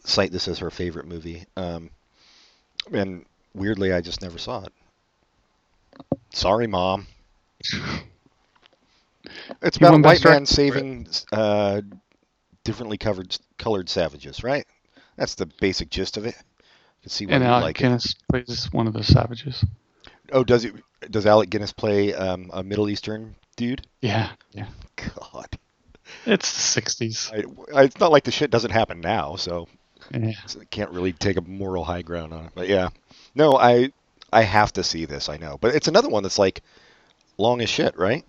cite this as her favorite movie, um, and weirdly, I just never saw it. Sorry, mom. It's about a white man saving uh, differently covered colored savages, right? That's the basic gist of it. You see why And Alec like it. Guinness plays one of the savages. Oh, does it? Does Alec Guinness play um, a Middle Eastern dude? Yeah, yeah. God, It's the '60s. I, I, it's not like the shit doesn't happen now, so Yeah. So I can't really take a moral high ground on it. But yeah, no, I I have to see this. I know, but it's another one that's like long as shit, right?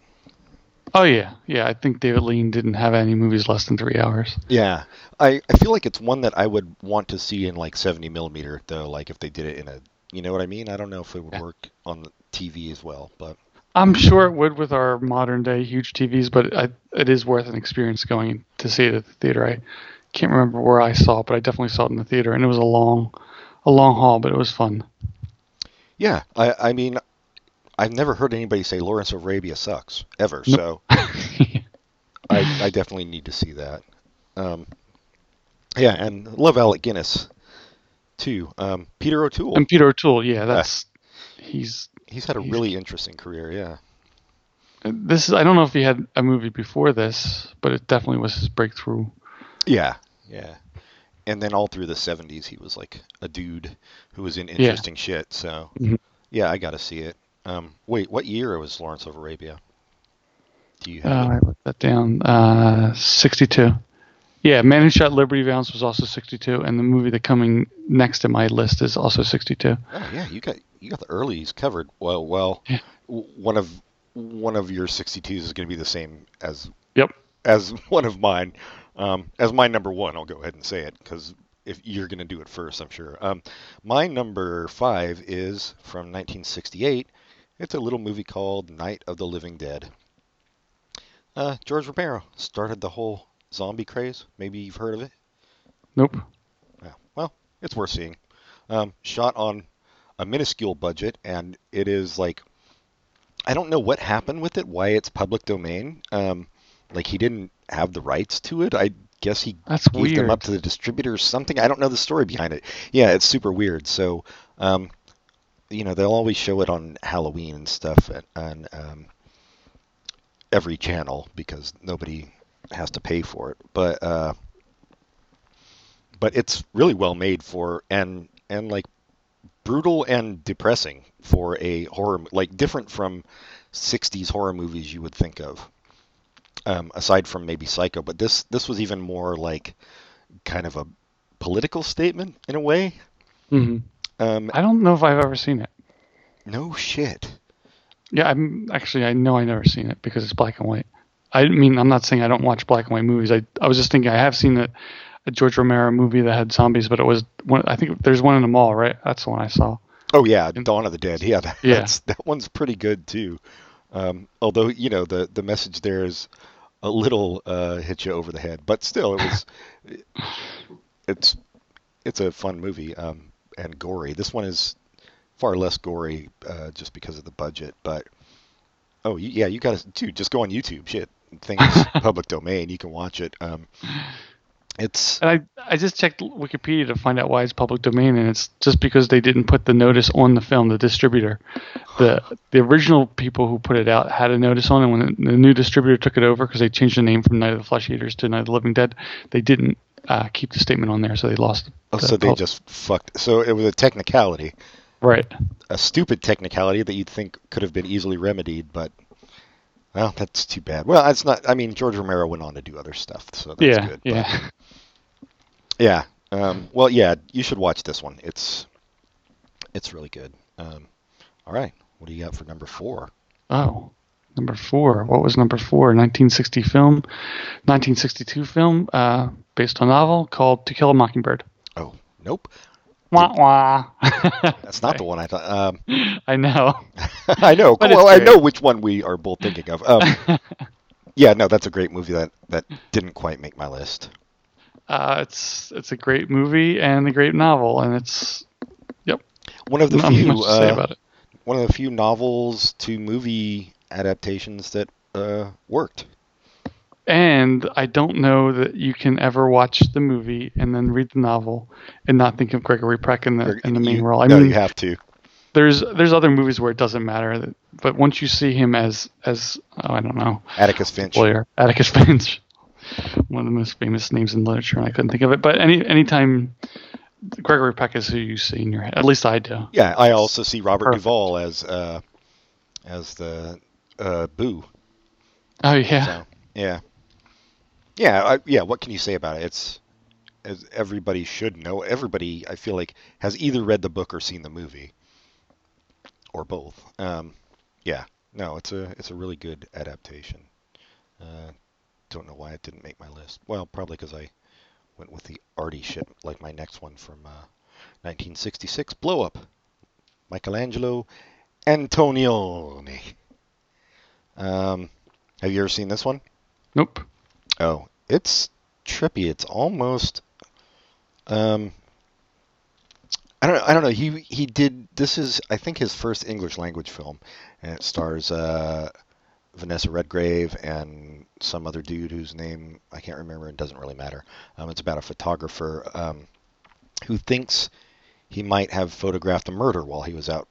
Oh yeah, yeah. I think David Lean didn't have any movies less than three hours. Yeah, I I feel like it's one that I would want to see in like 70 millimeter though. Like if they did it in a, you know what I mean? I don't know if it would Yeah. work on the TV as well, but I'm sure it would with our modern day huge TVs, but I, it is worth an experience going to see it at the theater. I can't remember where I saw it, but I definitely saw it in the theater, and it was a long, a long haul, but it was fun. yeah, I I mean. I've never heard anybody say Lawrence of Arabia sucks ever, so I, I definitely need to see that. Um, yeah, and love Alec Guinness too. Um, Peter O'Toole. and Peter O'Toole, yeah, that's he's He's had a he's- really interesting career, yeah. this is. I don't know if he had a movie before this, but it definitely was his breakthrough. Yeah, yeah. And then all through the 70s, he was like a dude who was in interesting shit. So, Mhm. yeah, I got to see it. Um, wait, what year was Lawrence of Arabia? Do you have Uh. I wrote that down. Uh, 62. Yeah, Man Who Shot Liberty Valance was also 62, and the movie that coming next in my list is also 62. Oh, yeah, you got you got the earlies covered. Well, well, Yeah. one of one of your 62s is going to be the same as Yep. as one of mine. Um, as my number one, I'll go ahead and say it because if you're going to do it first, I'm sure. Um, my number five is from 1968. It's a little movie called Night of the Living Dead. Uh, George Romero started the whole zombie craze. Maybe you've heard of it. Nope. Yeah. Well, it's worth seeing. Um, shot on a minuscule budget, and it is like I don't know what happened with it, why it's public domain. Um, like he didn't have the rights to it. I guess he That's gave them up to the distributor or something. I don't know the story behind it. Yeah, it's super weird. So, um, you know, they'll always show it on Halloween and stuff and um, every channel because nobody has to pay for it. But uh, but it's really well made for and and like brutal and depressing for a horror like different from 60s horror movies you would think of um, aside from maybe psycho. But this this was even more like kind of a political statement in a way. Hmm um, I don't know if I've ever seen it. no shit Yeah, I'm actually I know I never seen it because it's black and white. I mean, I'm not saying I don't watch black and white movies. I I was just thinking I have seen a, a George Romero movie that had zombies, but it was one. I think there's one in the mall, right? That's the one I saw. oh yeah dawn of the dead yeah, that, Yeah. That's, that one's pretty good too um, although you know the the message there is a little uh, hit you over the head but still it was it's it's a fun movie um, and gory. This one is far less gory uh, just because of the budget. But oh yeah, you got to dude. Just go on YouTube. Shit, things public domain. You can watch it. Um, it's And I I just checked Wikipedia to find out why it's public domain, and it's just because they didn't put the notice on the film. The distributor, the the original people who put it out had a notice on it. When the, the new distributor took it over, because they changed the name from Night of the Flesh Eaters to Night of the Living Dead, they didn't uh, keep the statement on there, so they lost. oh, the so they pub- just fucked. So it was a technicality, right. a stupid technicality that you'd think could have been easily remedied, but. Well, that's too bad. Well, it's not. I mean, George Romero went on to do other stuff, so that's yeah, good. but- yeah. Yeah. Um, well, yeah, you should watch this one. It's it's really good. Um, all right, what do you got for number four? Oh, number four. What was number four? 1960 film, 1962 film, uh, based on a novel called To Kill a Mockingbird. Oh, nope, Wah wah. that's not the one I thought. Um, I know. I know. But Well, I know which one we are both thinking of. Um, yeah, no, that's a great movie that that didn't quite make my list. Uh, it's it's a great movie and a great novel, and it's yep. One of the Not few much to say uh, about it. one of the few novels to movie adaptations that uh, worked. And I don't know that you can ever watch the movie and then read the novel and not think of Gregory Peck in the in the main You- role. I no, mean, you have to. there's there's other movies where it doesn't matter, but once you see him as as oh, I don't know Atticus Finch. lawyer Atticus Finch, one of the most famous names in literature, and I couldn't think of it. But any anytime Gregory Peck is who you see in your head, at least I do. Yeah, I also see Robert Perfect. Duvall as uh, as the uh, Boo. Oh yeah, So yeah, yeah, I, yeah. What can you say about it? It's as everybody should know. Everybody, I feel like, has either read the book or seen the movie, or both. Um, yeah, no, it's a it's a really good adaptation. Uh, don't know why it didn't make my list. Well, probably because I went with the arty shit, like my next one from uh, 1966, Blow Up, Michelangelo Antonioni. Um, have you ever seen this one? nope. Oh, it's trippy. It's almost um I don't I don't know. He he did this is I think his first English language film and it stars uh Vanessa Redgrave and some other dude whose name I can't remember and doesn't really matter. Um, it's about a photographer um, who thinks he might have photographed a murder while he was out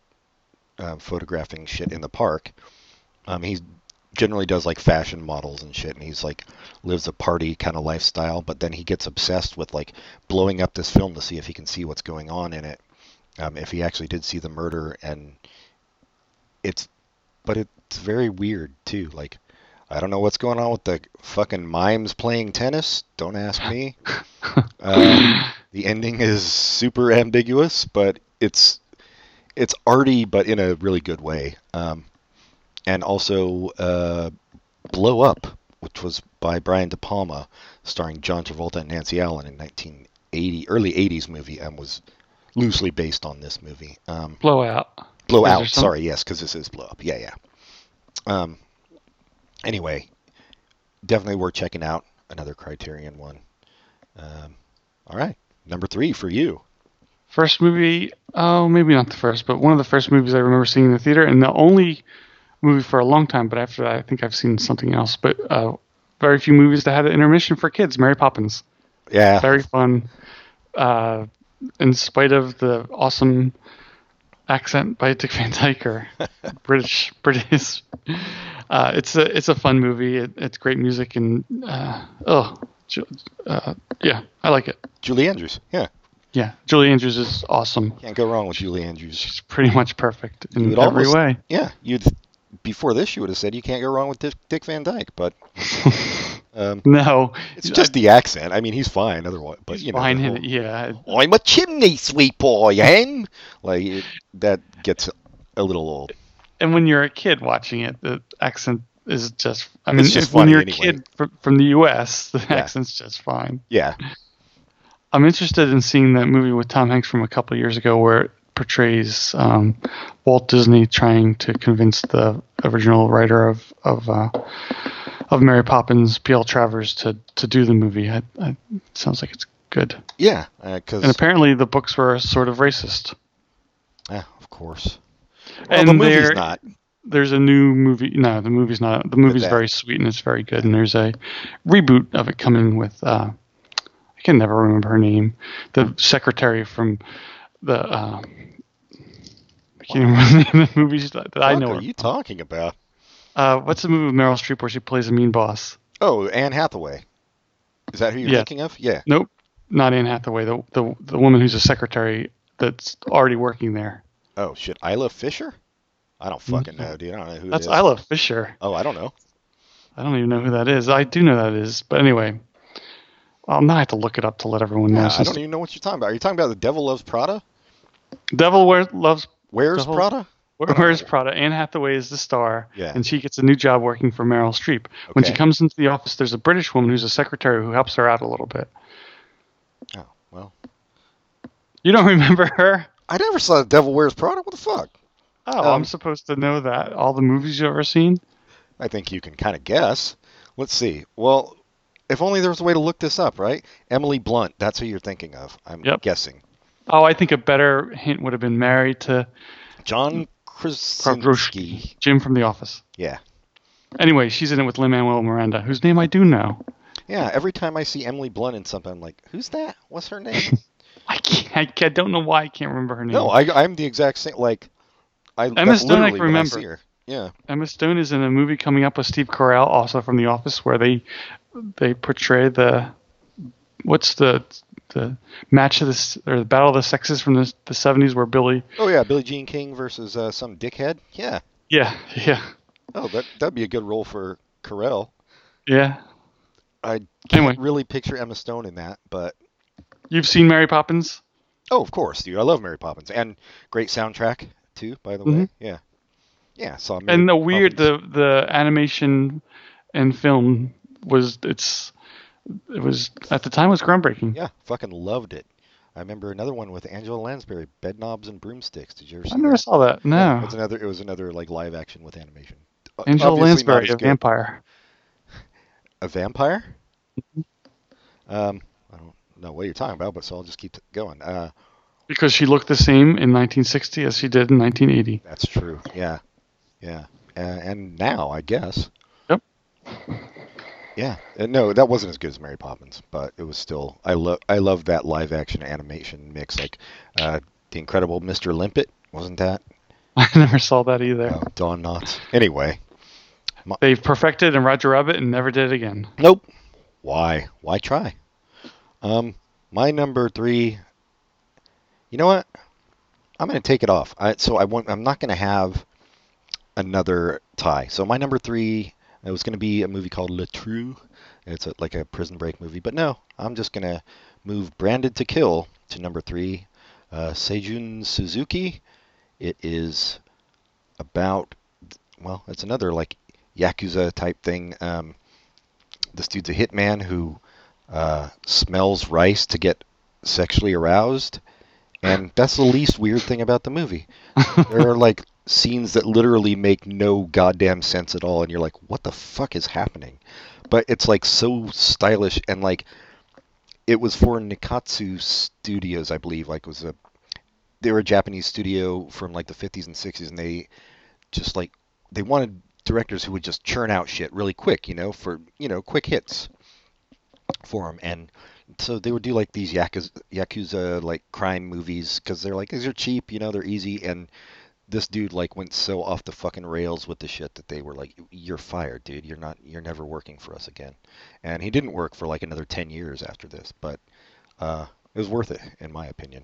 uh, photographing shit in the park. Um, he generally does like fashion models and shit, and he's like lives a party kind of lifestyle. But then he gets obsessed with like blowing up this film to see if he can see what's going on in it. Um, if he actually did see the murder, and it's, but it's very weird too. Like, I don't know what's going on with the fucking mimes playing tennis. Don't ask me. um, the ending is super ambiguous, but it's it's arty, but in a really good way. Um, and also uh, Blow Up, which was by Brian De Palma, starring John Travolta and Nancy Allen in 1980, early 80s movie, and was loosely based on this movie. Um, Blowout. Blow Is Out, sorry, yes, because this is Blow Up. Yeah, yeah. Um, anyway, definitely worth checking out. Another Criterion one. Um, all right, number three for you. First movie, oh, maybe not the first, but one of the first movies I remember seeing in the theater, and the only movie for a long time, but after that, I think I've seen something else. But uh, very few movies that had an intermission for kids. Mary Poppins, Yeah. very fun. Uh, in spite of the awesome accent by Dick Van Dyke or British British, uh, it's a it's a fun movie. It, it's great music and uh, oh, uh, yeah, I like it. Julie Andrews. Yeah. Yeah, Julie Andrews is awesome. Can't go wrong with Julie Andrews. She's pretty much perfect in every almost- way. Yeah. You'd before this you would have said you can't go wrong with Dick, Dick Van Dyke, but um, No, it's just the accent. I mean, he's fine otherwise, but he's you know, fine whole-. Yeah, I'm a chimney sweep boy, hen. Like it, that gets a little old. and when you're a kid watching it, the accent is just. I mean, It's just when you're a anyway. kid from, from the U.S., the Yeah. accent's just fine. Yeah. I'm interested in seeing that movie with Tom Hanks from a couple of years ago, where portrays um, Walt Disney trying to convince the original writer of of uh, of Mary Poppins, P.L. Travers, to to do the movie. I, I, it sounds like it's good. Yeah. Because And apparently, the books were sort of racist. yeah, of course. Well, and the movie's not. there's a new movie. No, the movie's not. The movie's very sweet and it's very good. And there's a reboot of it coming with. Uh, I can never remember her name. The secretary from the. Uh, I can't remember the name of the movies that, that I know. What are you talking about? Uh, what's the movie with Meryl Streep where she plays a mean boss? Oh, Anne Hathaway. Is that who you're Yeah. thinking of? Yeah. Nope, not Anne Hathaway. The the the woman who's a secretary that's already working there. Oh shit, Isla Fisher? I don't fucking know, dude. I don't know who Mm-hmm. That's it is. Isla Fisher. Oh, I don't know. I don't even know who that is. I do know that is, but anyway. Well, now I have to look it up to let everyone know. Yeah, I don't even know what you're talking about. Are you talking about The Devil Loves Prada? Devil Wears Loves Where's Devil- Prada? Where- Where's Prada? Anne Hathaway is the star, Yeah. and she gets a new job working for Meryl Streep. When she comes into the office, there's a British woman who's a secretary who helps her out a little bit. Oh, well. You don't remember her? I never saw Devil Wears Prada. What the fuck? Oh, Um, I'm supposed to know that. All the movies you've ever seen? I think you can kind of guess. Let's see. Well, if only there was a way to look this up, right? Emily Blunt. That's who you're thinking of. I'm Yep. guessing. Oh, I think a better hint would have been married to John Krasinski. Jim from The Office. Yeah. Anyway, she's in it with Lin Manuel Miranda, whose name I do know. Yeah, every time I see Emily Blunt in something, I'm like, who's that? What's her name? I can't. I can't- don't know why I can't remember her name. no, I, I'm the exact same. Like, I Emma Stone I can remember. her. Yeah. Emma Stone is in a movie coming up with Steve Carell, also from The Office, where they they portray the what's the the match of this or the battle of the sexes from the the seventies, where Billy. Oh yeah, Billie Jean King versus uh, some dickhead. Yeah. Yeah, yeah, Oh, that that'd be a good role for Carell. yeah. I can't Anyway. really picture Emma Stone in that, but You've seen Mary Poppins? oh, of course, dude. I love Mary Poppins and great soundtrack too. By the way, yeah, yeah. Saw Mary and the weird Poppins. the the animation and film was it's it was at the time was groundbreaking. yeah, fucking loved it. I remember another one with Angela Lansbury, Bedknobs and Broomsticks. Did you ever see I never that? saw that. Yeah, No, it was another. It was another like live action with animation. Angela obviously Lansbury, a vampire. A vampire? Mm-hmm. Um, I don't know what you're talking about, but so I'll just keep going. Uh, Because she looked the same in 1960 as she did in 1980. that's true. Yeah, yeah. Uh, and now, I guess. Yeah. Uh, no, that wasn't as good as Mary Poppins, but it was still. I love. I love that live action animation mix. Like, uh, the Incredible Mr. Limpet wasn't that? I never saw that either. Uh, Don Knotts. Anyway. They've perfected in Roger Rabbit and never did it again. Nope. Why? Why try? Um, my number three. You know what? I'm gonna take it off. I, so I want. I'm not gonna have another tie. So my number three. It was gonna be a movie called Le Trou. It's a, like a prison break movie, but no. I'm just gonna move Branded to Kill to number three. Uh, Seijun Suzuki. It is about. Well, it's another like yakuza type thing. Um, this dude's a hitman who uh, smells rice to get sexually aroused, and that's the least weird thing about the movie. there are like scenes that literally make no goddamn sense at all, and you're like, what the fuck is happening? But it's like so stylish and like it was for Nikkatsu Studios, I believe. Like it was a they were a Japanese studio from like the 50s and 60s, and they just like they wanted directors who would just churn out shit really quick, you know, for you know quick hits for them, and so they would do like these yakuza, yakuza like crime movies because they're like these are cheap, you know, they're easy, and this dude like went so off the fucking rails with the shit that they were like, "You're fired, dude. You're not. You're never working for us again." And he didn't work for like another ten years after this, but uh, it was worth it in my opinion.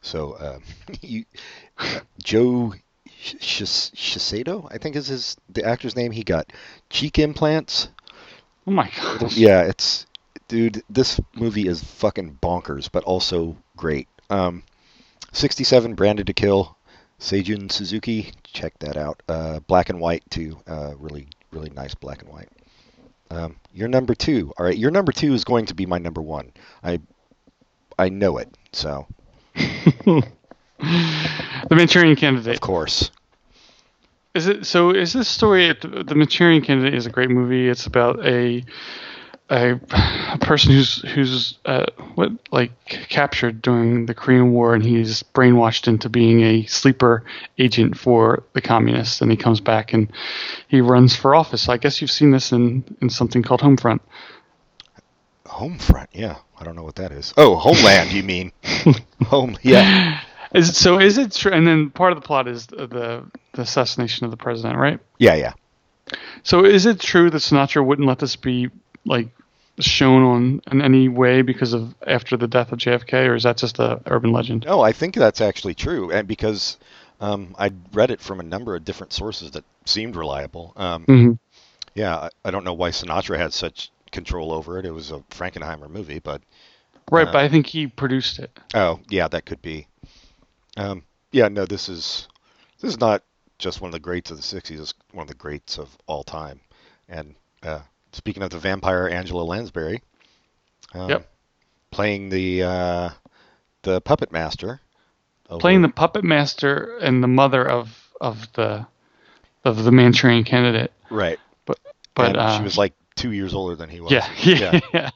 So um, you, Joe Sh- Shishido, I think is his the actor's name. He got cheek implants. Oh my god. Yeah, it's dude. This movie is fucking bonkers, but also great. Um, 67 Branded to Kill. Seijun Suzuki, check that out. Uh, black and white too. Uh, really, really nice black and white. Um, your number two. All right, your number two is going to be my number one. I, I know it. So. the Manchurian Candidate. Of course. Is it so? Is this story? The Manchurian Candidate is a great movie. It's about a a, a person who's who's uh, what like captured during the Korean War, and he's brainwashed into being a sleeper agent for the communists, and he comes back and he runs for office. I guess you've seen this in in something called Homefront. Homefront, yeah, I don't know what that is. Oh, Homeland, you mean? Home, yeah. Is it, so? Is it true? And then part of the plot is the the assassination of the president, right? Yeah, yeah. So is it true that Sinatra wouldn't let this be like shown on in any way because of after the death of JFK, or is that just a urban legend? No, I think that's actually true, and because um, I read it from a number of different sources that seemed reliable. Um, mm-hmm. Yeah, I, I, don't know why Sinatra had such control over it. It was a Frankenheimer movie, but right. Uh, but I think he produced it. Oh, yeah, that could be. Um, yeah, no, this is this is not just one of the greats of the '60s. It's one of the greats of all time, and uh, Speaking of the vampire Angela Lansbury, um, yep, playing the uh, the puppet master, playing the puppet master and the mother of of the of the Manchurian Candidate. Right, but but uh, she was like two years older than he was. Yeah, yeah, yeah.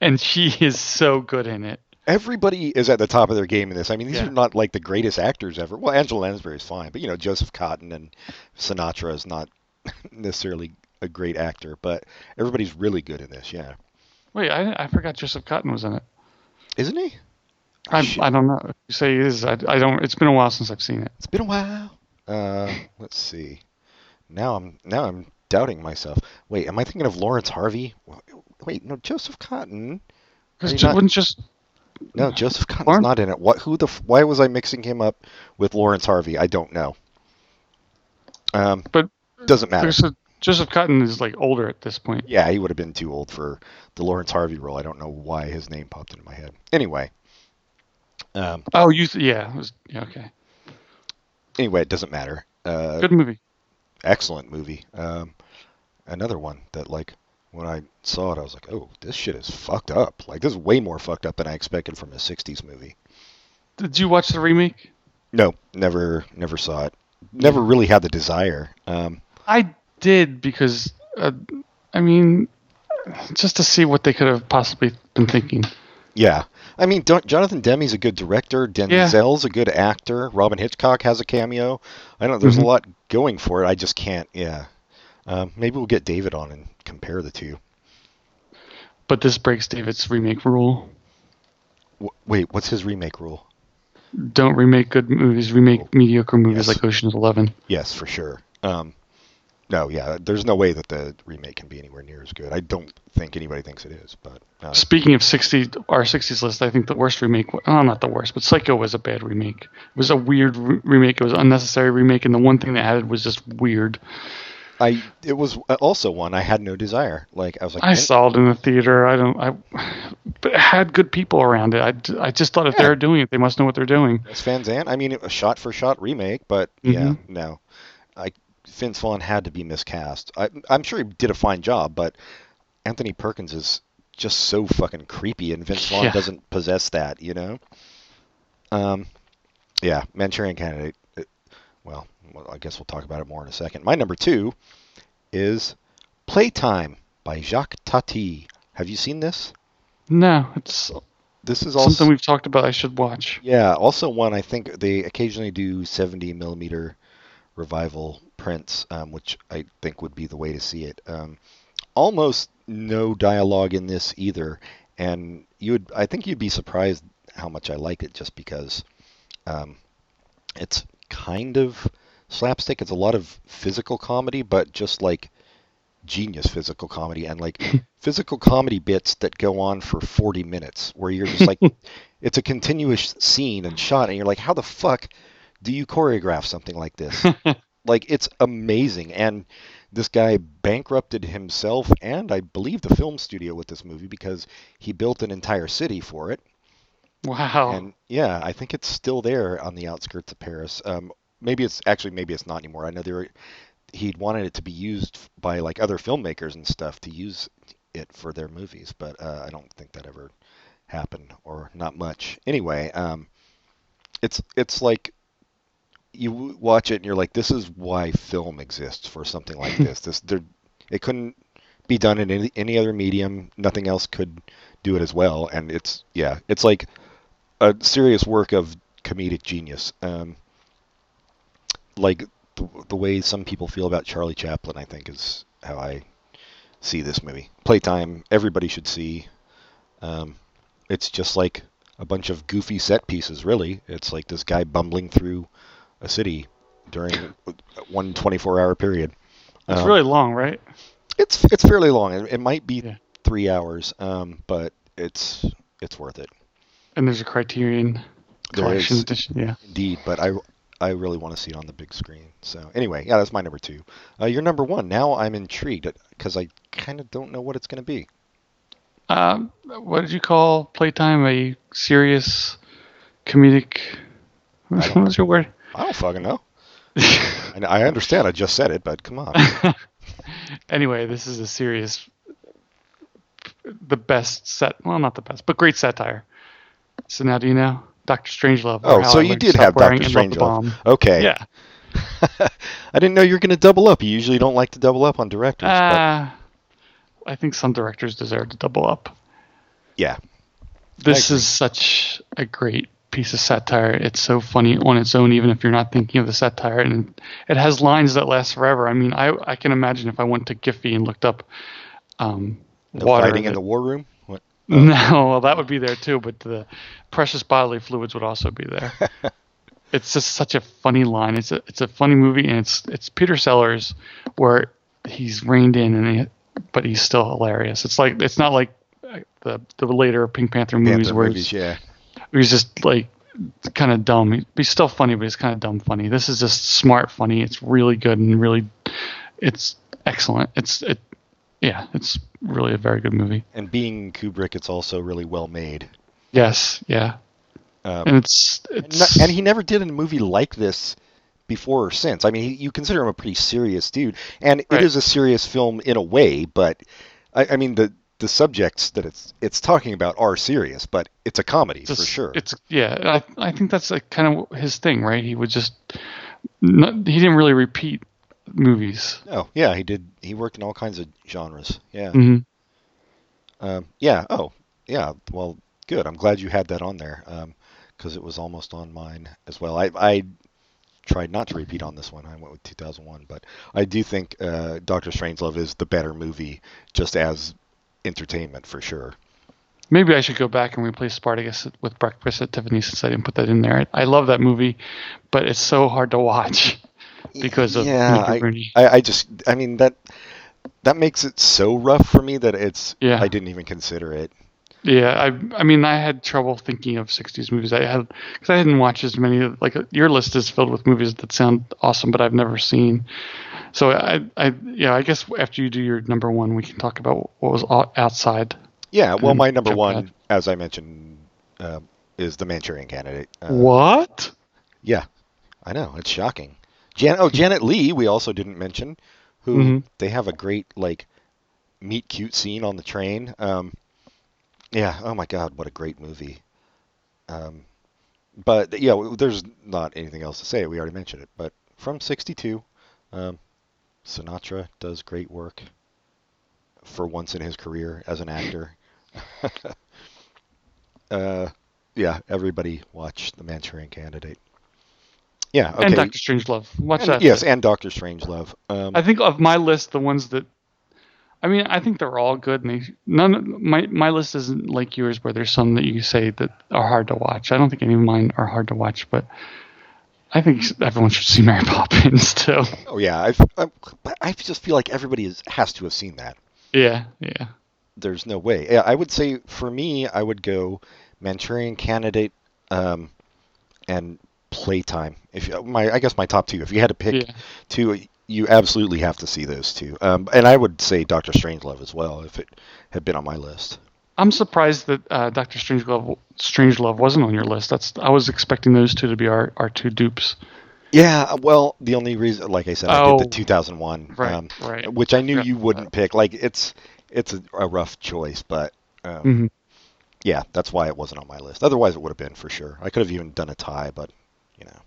and she is so good in it. Everybody is at the top of their game in this. I mean, these yeah. are not like the greatest actors ever. Well, Angela Lansbury is fine, but you know, Joseph Cotten and Sinatra is not necessarily a great actor, but everybody's really good in this. Yeah. Wait, I I forgot Joseph Cotten was in it. Isn't he? I I don't know. You say he is. I, I don't. It's been a while since I've seen it. It's been a while. Uh, let's see. Now I'm now I'm doubting myself. Wait, am I thinking of Laurence Harvey? Wait, no, Joseph Cotten. Because not... wouldn't just. No, Joseph Cotten's Lawrence? not in it. What? Who the? Why was I mixing him up with Laurence Harvey? I don't know. Um, but doesn't matter. There's a Joseph Cotten is like older at this point. Yeah, he would have been too old for the Laurence Harvey role. I don't know why his name popped into my head. Anyway. Um, oh, you th- yeah, was, yeah, okay. Anyway, it doesn't matter. Uh, Good movie. Excellent movie. Um, another one that like when I saw it, I was like, oh, this shit is fucked up. Like this is way more fucked up than I expected from a '60s movie. Did you watch the remake? No, never, never saw it. Never really had the desire. Um, I did because, uh, I mean, just to see what they could have possibly been thinking. Yeah. I mean, Jonathan Demme's a good director. Denzel's yeah. a good actor. Robyn Hitchcock has a cameo. I don't know there's mm-hmm. a lot going for it. I just can't. Yeah. Um, maybe we'll get David on and compare the two. But this breaks David's remake rule. W- wait, what's his remake rule? Don't remake good movies. Remake oh, mediocre movies yes. like Ocean's Eleven. Yes, for sure. Um, no, yeah, there's no way that the remake can be anywhere near as good. I don't think anybody thinks it is. But uh, speaking of 60, our 60s list, I think the worst remake, well, not the worst, but Psycho was a bad remake. It was a weird re- remake. It was unnecessary remake, and the one thing they added was just weird. I it was also one I had no desire. Like I was like, I saw it in the theater. I don't. I, but it had good people around it. I, I just thought if yeah. they're doing it, they must know what they're doing. It's Van Sant. I mean, a shot for shot remake, but mm-hmm. yeah, no. I Vince Vaughn had to be miscast. I, am sure he did a fine job, but Anthony Perkins is just so fucking creepy, and Vince Vaughn yeah. doesn't possess that, you know. Um, yeah, Manchurian Candidate. It, well, well, I guess we'll talk about it more in a second. My number two is Playtime by Jacques Tati. Have you seen this? No, it's this is also something we've talked about. I should watch. Yeah, also one I think they occasionally do 70 millimeter revival Prince, um, which I think would be the way to see it. Um, almost no dialogue in this either, and you would I think you'd be surprised how much I like it just because um, it's kind of slapstick. It's a lot of physical comedy, but just like genius physical comedy and like physical comedy bits that go on for 40 minutes where you're just like it's a continuous scene and shot and you're like how the fuck do you choreograph something like this like it's amazing and this guy bankrupted himself and I believe the film studio with this movie because he built an entire city for it Wow. and yeah, I think it's still there on the outskirts of Paris. Um, maybe it's actually maybe it's not anymore. I know there he'd wanted it to be used by like other filmmakers and stuff to use it for their movies, but uh, I don't think that ever happened or not much. Anyway, um, it's it's like you watch it and you're like, this is why film exists for something like this. This there, it couldn't be done in any, any other medium. Nothing else could do it as well, and it's yeah, it's like a serious work of comedic genius. Um, like the, the way some people feel about Charlie Chaplin, I think, is how I see this movie. Playtime, everybody should see. Um, it's just like a bunch of goofy set pieces, really. It's like this guy bumbling through a city during one 24-hour period. It's Um, really long, right? it's it's fairly long. It, it might be Yeah. three hours, um, but it's it's worth it. And there's a Criterion collection edition. Yeah. Indeed, but I I really want to see it on the big screen. So anyway, yeah, that's my number two. Uh, your number one. Now I'm intrigued because I kind of don't know what it's going to be. Um, what did you call Playtime? A serious comedic. What was your word? I don't fucking know. I, I understand. I just said it, but come on. anyway, this is a serious, the best set. Well, not the best, but great satire. So now, do you know Doctor Strangelove? Oh, so I you did have Doctor and Love the Strangelove. Bomb. Okay. Yeah. I didn't know you were going to double up. You usually don't like to double up on directors, but Uh, I think some directors deserve to double up. yeah, This is such a great piece of satire. It's so funny on its own, even if you're not thinking of the satire, and it has lines that last forever. I mean, I I can imagine if I went to Giphy and looked up um, the water. fighting in the war room. What? No, well, that would be there too, but the precious bodily fluids would also be there. it's just such a funny line. It's a it's a funny movie, and it's it's Peter Sellers, where he's reined in, and he, but he's still hilarious. It's like it's not like uh, the the later Pink Panther movies Panther where movies, yeah. He's just like kind of dumb. He's still funny, but he's kind of dumb funny. This is just smart funny. It's really good and really, it's excellent. It's it, yeah, it's really a very good movie. And being Kubrick, it's also really well made. Yes, yeah, Um, and it's And it's and he never did a movie like this before or since. I mean, he, you consider him a pretty serious dude, and Right. it is a serious film in a way. But I, I mean, the the subjects that it's it's talking about are serious, but it's a comedy just- for sure. It's yeah, I I think that's like kind of his thing, right? He would just not, he didn't really repeat movies. Oh yeah, he did. He worked in all kinds of genres. Yeah. hmm Um, yeah. Oh yeah. Well, good. I'm glad you had that on there because it was almost on mine as well. I I tried not to repeat on this one. I went with 2001, but I do think uh, Doctor Strangelove is the better movie, just as entertainment for sure. Maybe I should go back and replace Spartacus with Breakfast at Tiffany's since I didn't put that in there. I love that movie, but it's so hard to watch because of yeah, I, I, I just, I mean that that makes it so rough for me that it's, Yeah. I didn't even consider it. Yeah, I I mean I had trouble thinking of '60s movies. I had because I hadn't watched as many. Like your list is filled with movies that sound awesome, but I've never seen. So I I yeah I guess after you do your number one, we can talk about what was outside. Yeah, well, my number one, as I mentioned, uh, is the Manchurian Candidate. Uh, what? Yeah, I know it's shocking. Jan- oh, Janet Leigh, we also didn't mention, who Mhm. they have a great like meet cute scene on the train. Um, yeah, oh my God, what a great movie. Um, but yeah, there's not anything else to say. We already mentioned it. But from '62, um, Sinatra does great work for once in his career as an actor. uh, yeah, everybody watch The Manchurian Candidate. Yeah. Okay. and Doctor Strangelove. Watch And- that. yes, and Doctor Strangelove. Um, I think of my list, the ones that, I mean, I think they're all good. And they, none, of- my my list isn't like yours, where there's some that you say that are hard to watch. I don't think any of mine are hard to watch, but I think everyone should see Mary Poppins too. oh yeah, I've, i I just feel like everybody is, has to have seen that. Yeah, yeah. There's no way. Yeah, I would say for me, I would go Manchurian Candidate, um, and Playtime. If my, I guess my top two. If you had to pick Yeah. two, you absolutely have to see those two. Um, and I would say Doctor Strangelove as well if it had been on my list. I'm surprised that uh, Doctor Strangelove, Strangelove wasn't on your list. That's I was expecting those two to be our, our two dupes. Yeah, well, the only reason, like I said, I Oh. did the 2001, Right, um, right. which I knew you wouldn't pick. Like it's it's a, a rough choice, but um, Mhm. yeah, that's why it wasn't on my list. Otherwise, it would have been for sure. I could have even done a tie, but you know.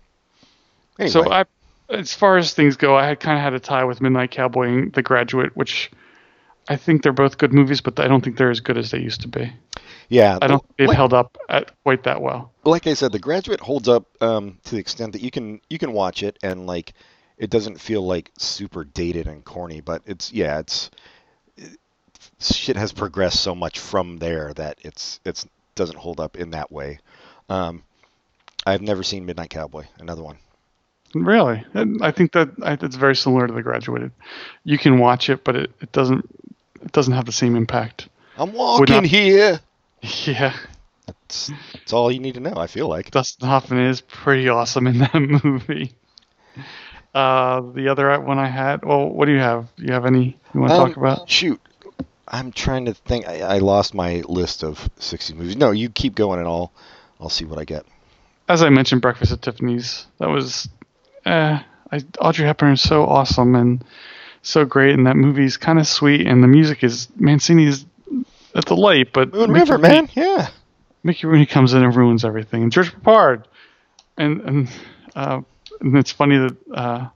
Anyway, So I, as far as things go, I had kind of had a tie with Midnight Cowboy and The Graduate, which I think they're both good movies, but I don't think they're as good as they used to be. yeah, I don't think they've like, held up at quite that well. like I said, The Graduate holds up um, to the extent that you can you can watch it and like it doesn't feel like super dated and corny, but it's yeah, it's it, shit has progressed so much from there that it's it's doesn't hold up in that way. Um, I've never seen Midnight Cowboy, another one. Really, I think that it's very similar to The Graduated. You can watch it, but it, it doesn't it doesn't have the same impact. I'm walking not- here. Yeah, That's, that's all you need to know. I feel like. Dustin Hoffman is pretty awesome in that movie. Uh, the other one I had. Well, what do you have? Do you have any you want to Um, talk about? Shoot, I'm trying to think. I, I lost my list of 60 movies. No, you keep going and I'll I'll see what I get. As I mentioned, Breakfast at Tiffany's. That was, uh, I, Audrey Hepburn is so awesome and so great, and that movie's kind of sweet, and the music is Mancini's at the light, but Moon Mickey River, Rooney- man. Yeah. Mickey Rooney comes in and ruins everything, and George Peppard, and and uh, and it's funny that uh,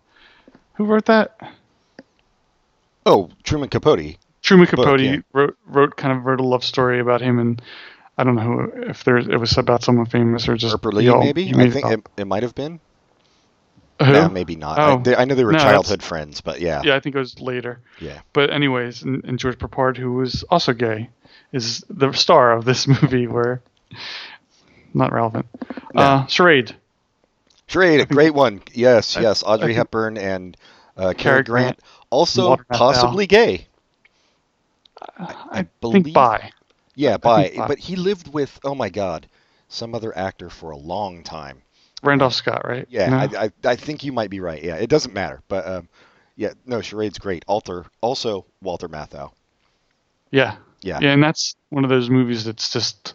who wrote that? Oh, Truman Capote. Truman Book, Capote yeah. wrote wrote kind of wrote a love story about him, and I don't know who, if there it was about someone famous or just Harper Lee, maybe. I think it, it might have been. Who? No, maybe not. I, Oh. they, I know they were No, childhood friends, but yeah. Yeah, I think it was later. Yeah. But anyways, and, and George Peppard, who was also gay, is the star of this movie. Where not relevant. No. Uh, Charade. Charade, a great one. Yes, I- yes. Audrey think- Hepburn and uh, Cary Grant, also possibly gay. I, believe- think by. Yeah, I bi. but he lived with oh my god, some other actor for a long time. Randolph Scott, right? Yeah, No? I, I I think you might be right. Yeah, it doesn't matter, but um, yeah, no, Charade's great. Alter also Walter Matthau. yeah. Yeah. Yeah, and that's one of those movies that's just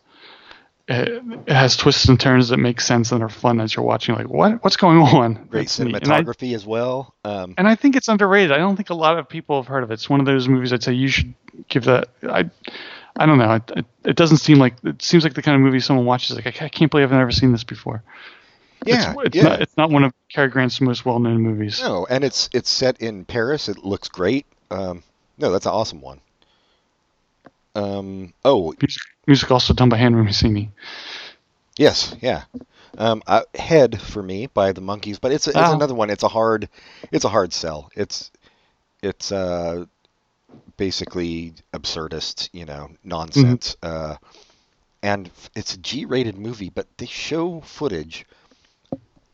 it, it has twists and turns that make sense and are fun as you're watching. Like, what what's going on? Great That's. And I- cinematography as well. Um, and I think it's underrated. I don't think a lot of people have heard of it. It's one of those movies I'd say you should give that. I, I don't know. It, it, it doesn't seem like it seems like the kind of movie someone watches like I can't believe I've never seen this before. Yeah, it's, it's yeah. not it's not one of Cary Grant's most well-known movies. No, and it's it's set in Paris. It looks great. Um, no, that's an awesome one. Um, oh Music, music also done by Henry Mancini. yes, yeah. Um, uh, Head for me by the Monkees, but it's a, it's Oh. another one. It's a hard it's a hard sell. It's it's uh basically absurdist, you know, nonsense. Uh, and it's a G-rated movie, but they show footage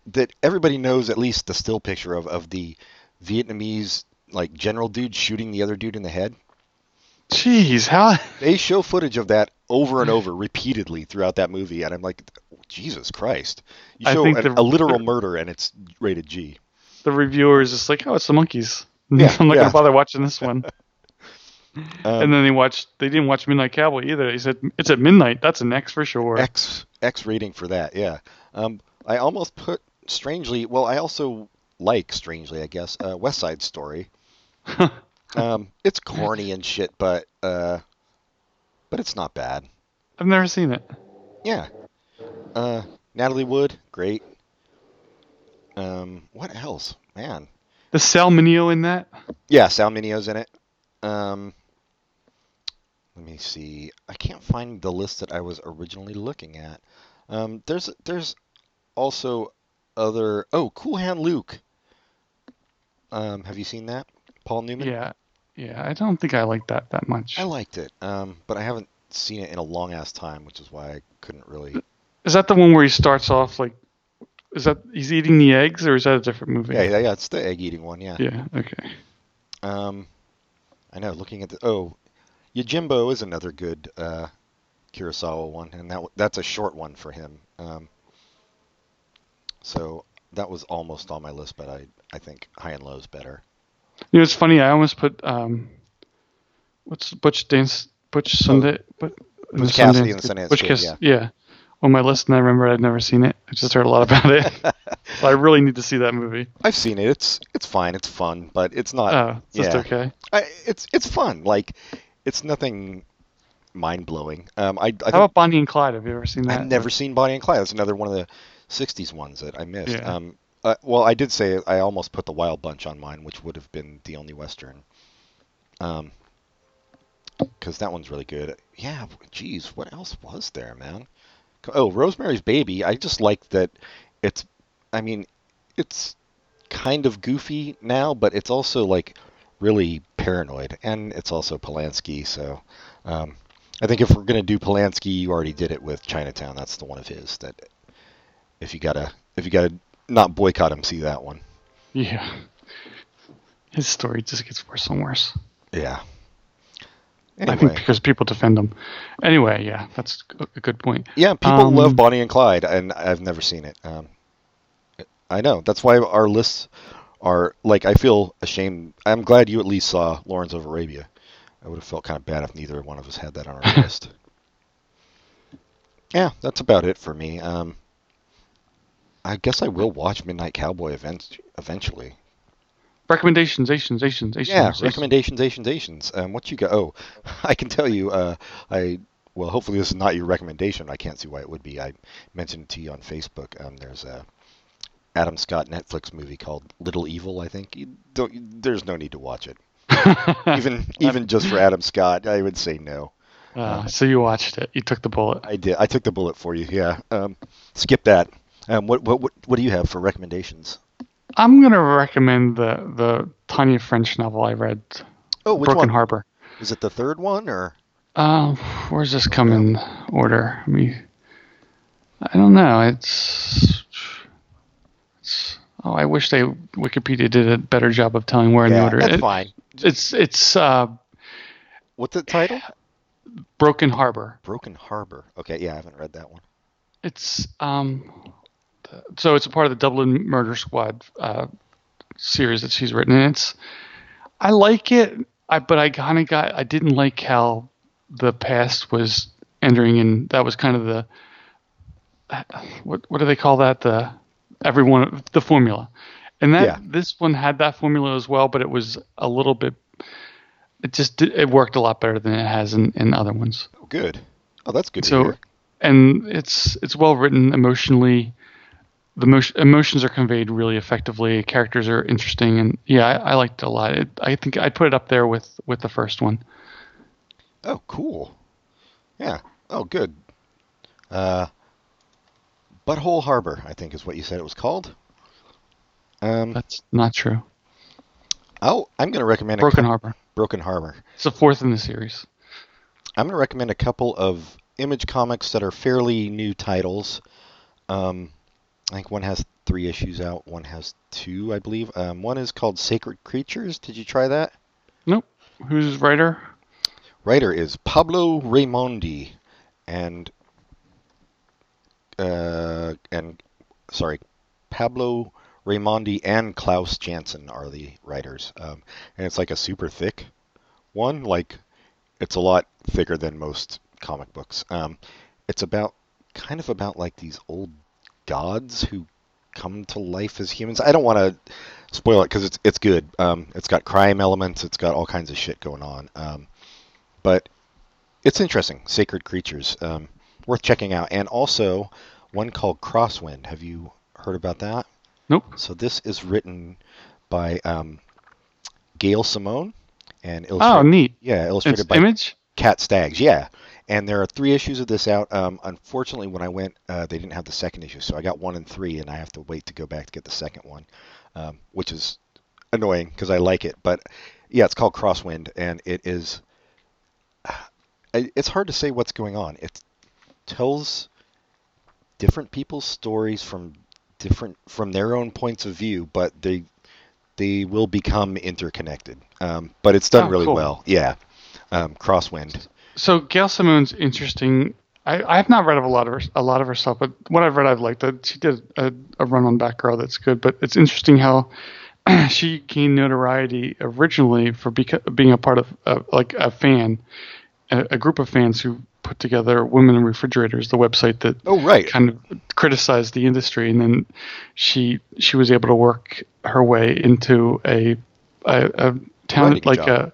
that everybody knows at least the still picture of of the Vietnamese like general dude shooting the other dude in the head. Jeez, how? They show footage of that over and over repeatedly throughout that movie, and I'm like, Jesus Christ! You I show think an- the- a literal murder, and it's rated G. The reviewer is just like, oh, it's the Monkees. Yeah, I'm not yeah. gonna bother watching this one. Um, and then they watched. They didn't watch Midnight Cowboy either. They said it's at midnight. That's an X for sure. X X rating for that, yeah. Um, I almost put strangely. Well, I also like strangely, I guess. Uh, West Side Story. um, it's corny and shit, but uh, but it's not bad. I've never seen it. Yeah. Uh, Natalie Wood, great. Um, what else, man? The Sal Mineo in that. Yeah, Sal Mineo's in it. Um, let me see. I can't find the list that I was originally looking at. Um, there's there's also other? Oh, Cool Hand Luke. Um, have you seen that? Paul Newman. Yeah, yeah. I don't think I like that that much. I liked it, um, but I haven't seen it in a long ass time, which is why I couldn't really. Is that the one where he starts off like? Is that he's eating the eggs, or is that a different movie? Yeah, yeah, yeah. It's the egg eating one. Yeah. Yeah. Okay. Um, I know. Looking at the oh, Yojimbo is another good uh, Kurosawa one, and that that's a short one for him. Um, so that was almost on my list, but I I think High and Low is better. You know, it's funny. I almost put um, what's Butch Dance Butch Sunday, but Oh. Butch Cassidy and the Sundance Butch Kid, Cass- yeah. yeah, on my list, and I remember I'd never seen it. I just heard a lot about it, so I really need to see that movie. I've seen it. It's it's fine. It's fun, but it's not. Oh, it's just yeah. okay. I, it's it's fun. Like it's nothing mind blowing. Um, I I How think about Bonnie and Clyde? Have you ever seen that? I've never seen Bonnie and Clyde. That's another one of the '60s ones that I missed. Yeah. Um, uh, well, I did say I almost put the Wild Bunch on mine, which would have been the only western. Um, because that one's really good. Yeah, geez, what else was there, man? Oh, Rosemary's Baby. I just like that. It's, I mean, it's kind of goofy now, but it's also like really paranoid, and it's also Polanski. So, um, I think if we're gonna do Polanski, you already did it with Chinatown. That's the one of his that if you gotta if you gotta not boycott him, see that one. Yeah. His story just gets worse and worse. Yeah. I think because people defend him. Anyway, yeah, that's a a good point. yeah, people Um, love Bonnie and Clyde, and I've never seen it. Um, I know that's why our lists are like. I feel ashamed. I'm glad you at least saw Lawrence of Arabia. I would have felt kind of bad if neither one of us had that on our list. Yeah, that's about it for me. Um, I guess I will watch Midnight Cowboy event eventually. Recommendations, Asians, Asians, Asians. Yeah, Asians. recommendations, Asians, Asians. Um, what you got? Oh, I can tell you. Uh, I well, hopefully this is not your recommendation. I can't see why it would be. I mentioned to you on Facebook. Um, there's a Adam Scott Netflix movie called Little Evil. I think you don't. There's no need to watch it. Even even just for Adam Scott, I would say no. Uh, so you watched it. You took the bullet. I did. I took the bullet for you. Yeah. Um, skip that. Um, what what what what do you have for recommendations? I'm gonna recommend the the Tana French novel I read, Oh, which Broken one? Harbor. Is it the third one or? Um, where's this come in order? I mean, I don't know. It's, it's oh, I wish they Wikipedia did a better job of telling where in the order. that's It- fine. It's it's uh, What's the title? Broken Harbor. Broken Harbor. Okay, yeah, I haven't read that one. It's um, so it's a part of the Dublin Murder Squad uh, series that she's written. And it's I like it, I but I kind of got I didn't like how the past was entering, and that was kind of the what what do they call that the everyone the formula, and that Yeah. this one had that formula as well, but it was a little bit. It just did- it worked a lot better than it has in, in other ones. Oh, good. Oh, that's good to So, hear. and it's it's well written emotionally. The mo- emotions are conveyed really effectively. Characters are interesting, and yeah, I, I liked it a lot. It, I think I'd put it up there with with the first one. Oh, cool. Yeah. Oh, good. Uh, Butthole Harbor, I think is what you said it was called. Um, That's not true. oh, I'm going to recommend a Broken cou- Harbor. Broken Harbor. It's the fourth in the series. I'm going to recommend a couple of image comics that are fairly new titles. Um, I think one has three issues out. One has two, I believe. Um, one is called Sacred Creatures. Did you try that? Nope. Who's writer? Writer is Pablo Raimondi, and uh, and sorry, Pablo Raimondi and Klaus Janson are the writers. Um, and it's like a super thick one. Like it's a lot thicker than most comic books. Um, it's about kind of about like these old gods who come to life as humans. I don't want to spoil it because it's it's good. Um, it's got crime elements. It's got all kinds of shit going on. Um, but it's interesting. Sacred creatures, um, worth checking out. And also one called Crosswind. Have you heard about that? Nope. So this is written by um, Gail Simone and illustrated. Oh, illustrated. neat. Yeah, illustrated It's by Image. Cat Staggs, yeah. And there are three issues of this out. Um, unfortunately, when I went, uh, they didn't have the second issue, so I got one and three, and I have to wait to go back to get the second one, um, which is annoying because I like it. But yeah, it's called Crosswind, and it is. It's hard to say what's going on. It tells different people's stories from different from their own points of view, but they they will become interconnected. Um, but it's done Oh, really cool. well. Yeah, um, Crosswind. So Gail Simone's interesting. I, I have not read of a lot of her, a lot of her stuff, but what I've read, I've liked. That she did a, a run on Batgirl that's good. But it's interesting how she gained notoriety originally for beca- being a part of uh, like a fan, a, a group of fans who put together Women in Refrigerators, the website that Oh right. kind of criticized the industry, and then she she was able to work her way into a a, a town Writing like job. a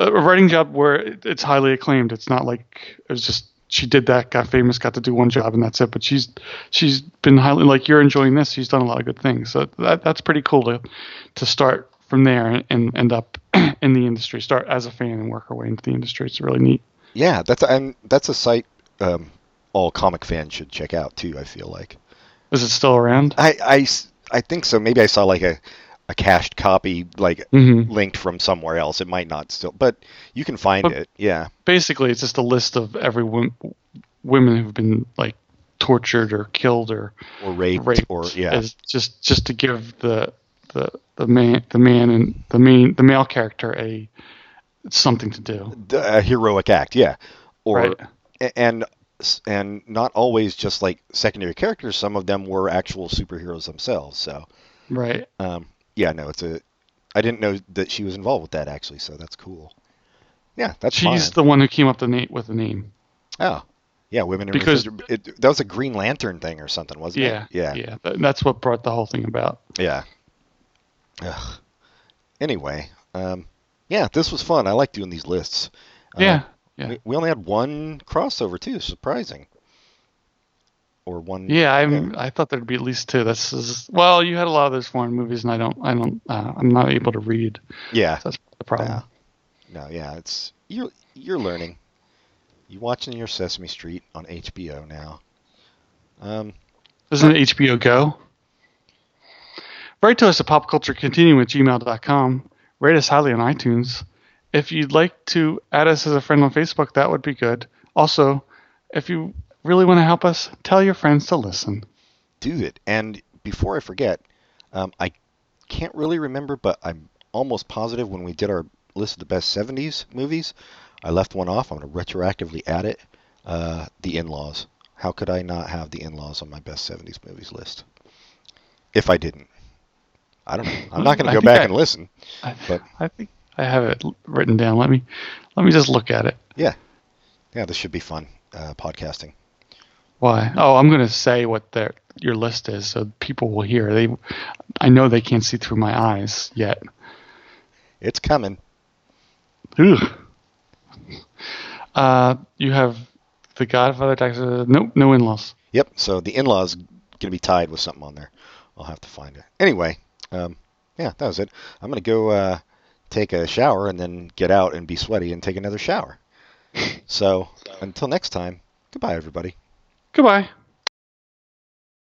a writing job where it's highly acclaimed. It's not like it was just she did that, got famous, got to do one job, and that's it. But she's she's been highly like you're enjoying this. She's done a lot of good things, so that that's pretty cool to to start from there and, end up in the industry. Start as a fan and work her way into the industry. It's really neat. Yeah, that's and that's a site um, all comic fans should check out too. I feel like. Is it still around? I, I, I think so. Maybe I saw like a, a cached copy like Mhm. linked from somewhere else. It might not still, but you can find But- it. Yeah. basically it's just a list of every wom- women who've been like tortured or killed or Or raped, raped or yeah. as just just to give the the the man the man and the main the male character a something to do A heroic act. Yeah. Or right and and not always just like secondary characters. Some of them were actual superheroes themselves. So right um, yeah, no, it's a. I didn't know that she was involved with that actually. So that's cool. Yeah, that's she's fine. the one who came up the na- with the name Oh, yeah, women in Because- it, that was a Green Lantern thing or something, wasn't yeah it? Yeah, yeah That- that's what brought the whole thing about yeah. Ugh. Anyway, um, yeah, this was fun. I like doing these lists. Uh, yeah yeah We, we only had one crossover too. Surprising. Or one. yeah I'm, I thought there'd be at least two this is well you had a lot of those foreign movies and I don't I don't uh, I'm not able to read Yeah. that's the problem No, yeah, it's you're you're learning. You watching your Sesame Street on HBO now. Um, Isn't it HBO Go? Write to us at popculturecontinuum at gmail.com. Rate us highly on iTunes. If you'd like to add us as a friend on Facebook, that would be good. Also, if you really want to help us, tell your friends to listen. do it. And before I forget, um, I can't really remember, but I'm almost positive when we did our list of the best 70s movies, I left one off. I'm going to retroactively add it. Uh, the In-Laws. How could I not have the In-Laws on my best 70s movies list? If I didn't. I don't know. I'm not going to go back I- and listen. I, But- I think I have it written down. Let me let me just look at it. Yeah. Yeah, this should be fun, uh, podcasting. Why? Oh, I'm going to say what their your list is, so people will hear. They, I know they can't see through my eyes yet. It's coming. Ugh. Uh, you have the Godfather, Texas. No, no in-laws. Yep. So the in-laws going to be tied with something on there. I'll have to find it. Anyway, um, yeah, that was it. I'm going to go uh, take a shower and then get out and be sweaty and take another shower. So until next time, goodbye, everybody. Goodbye.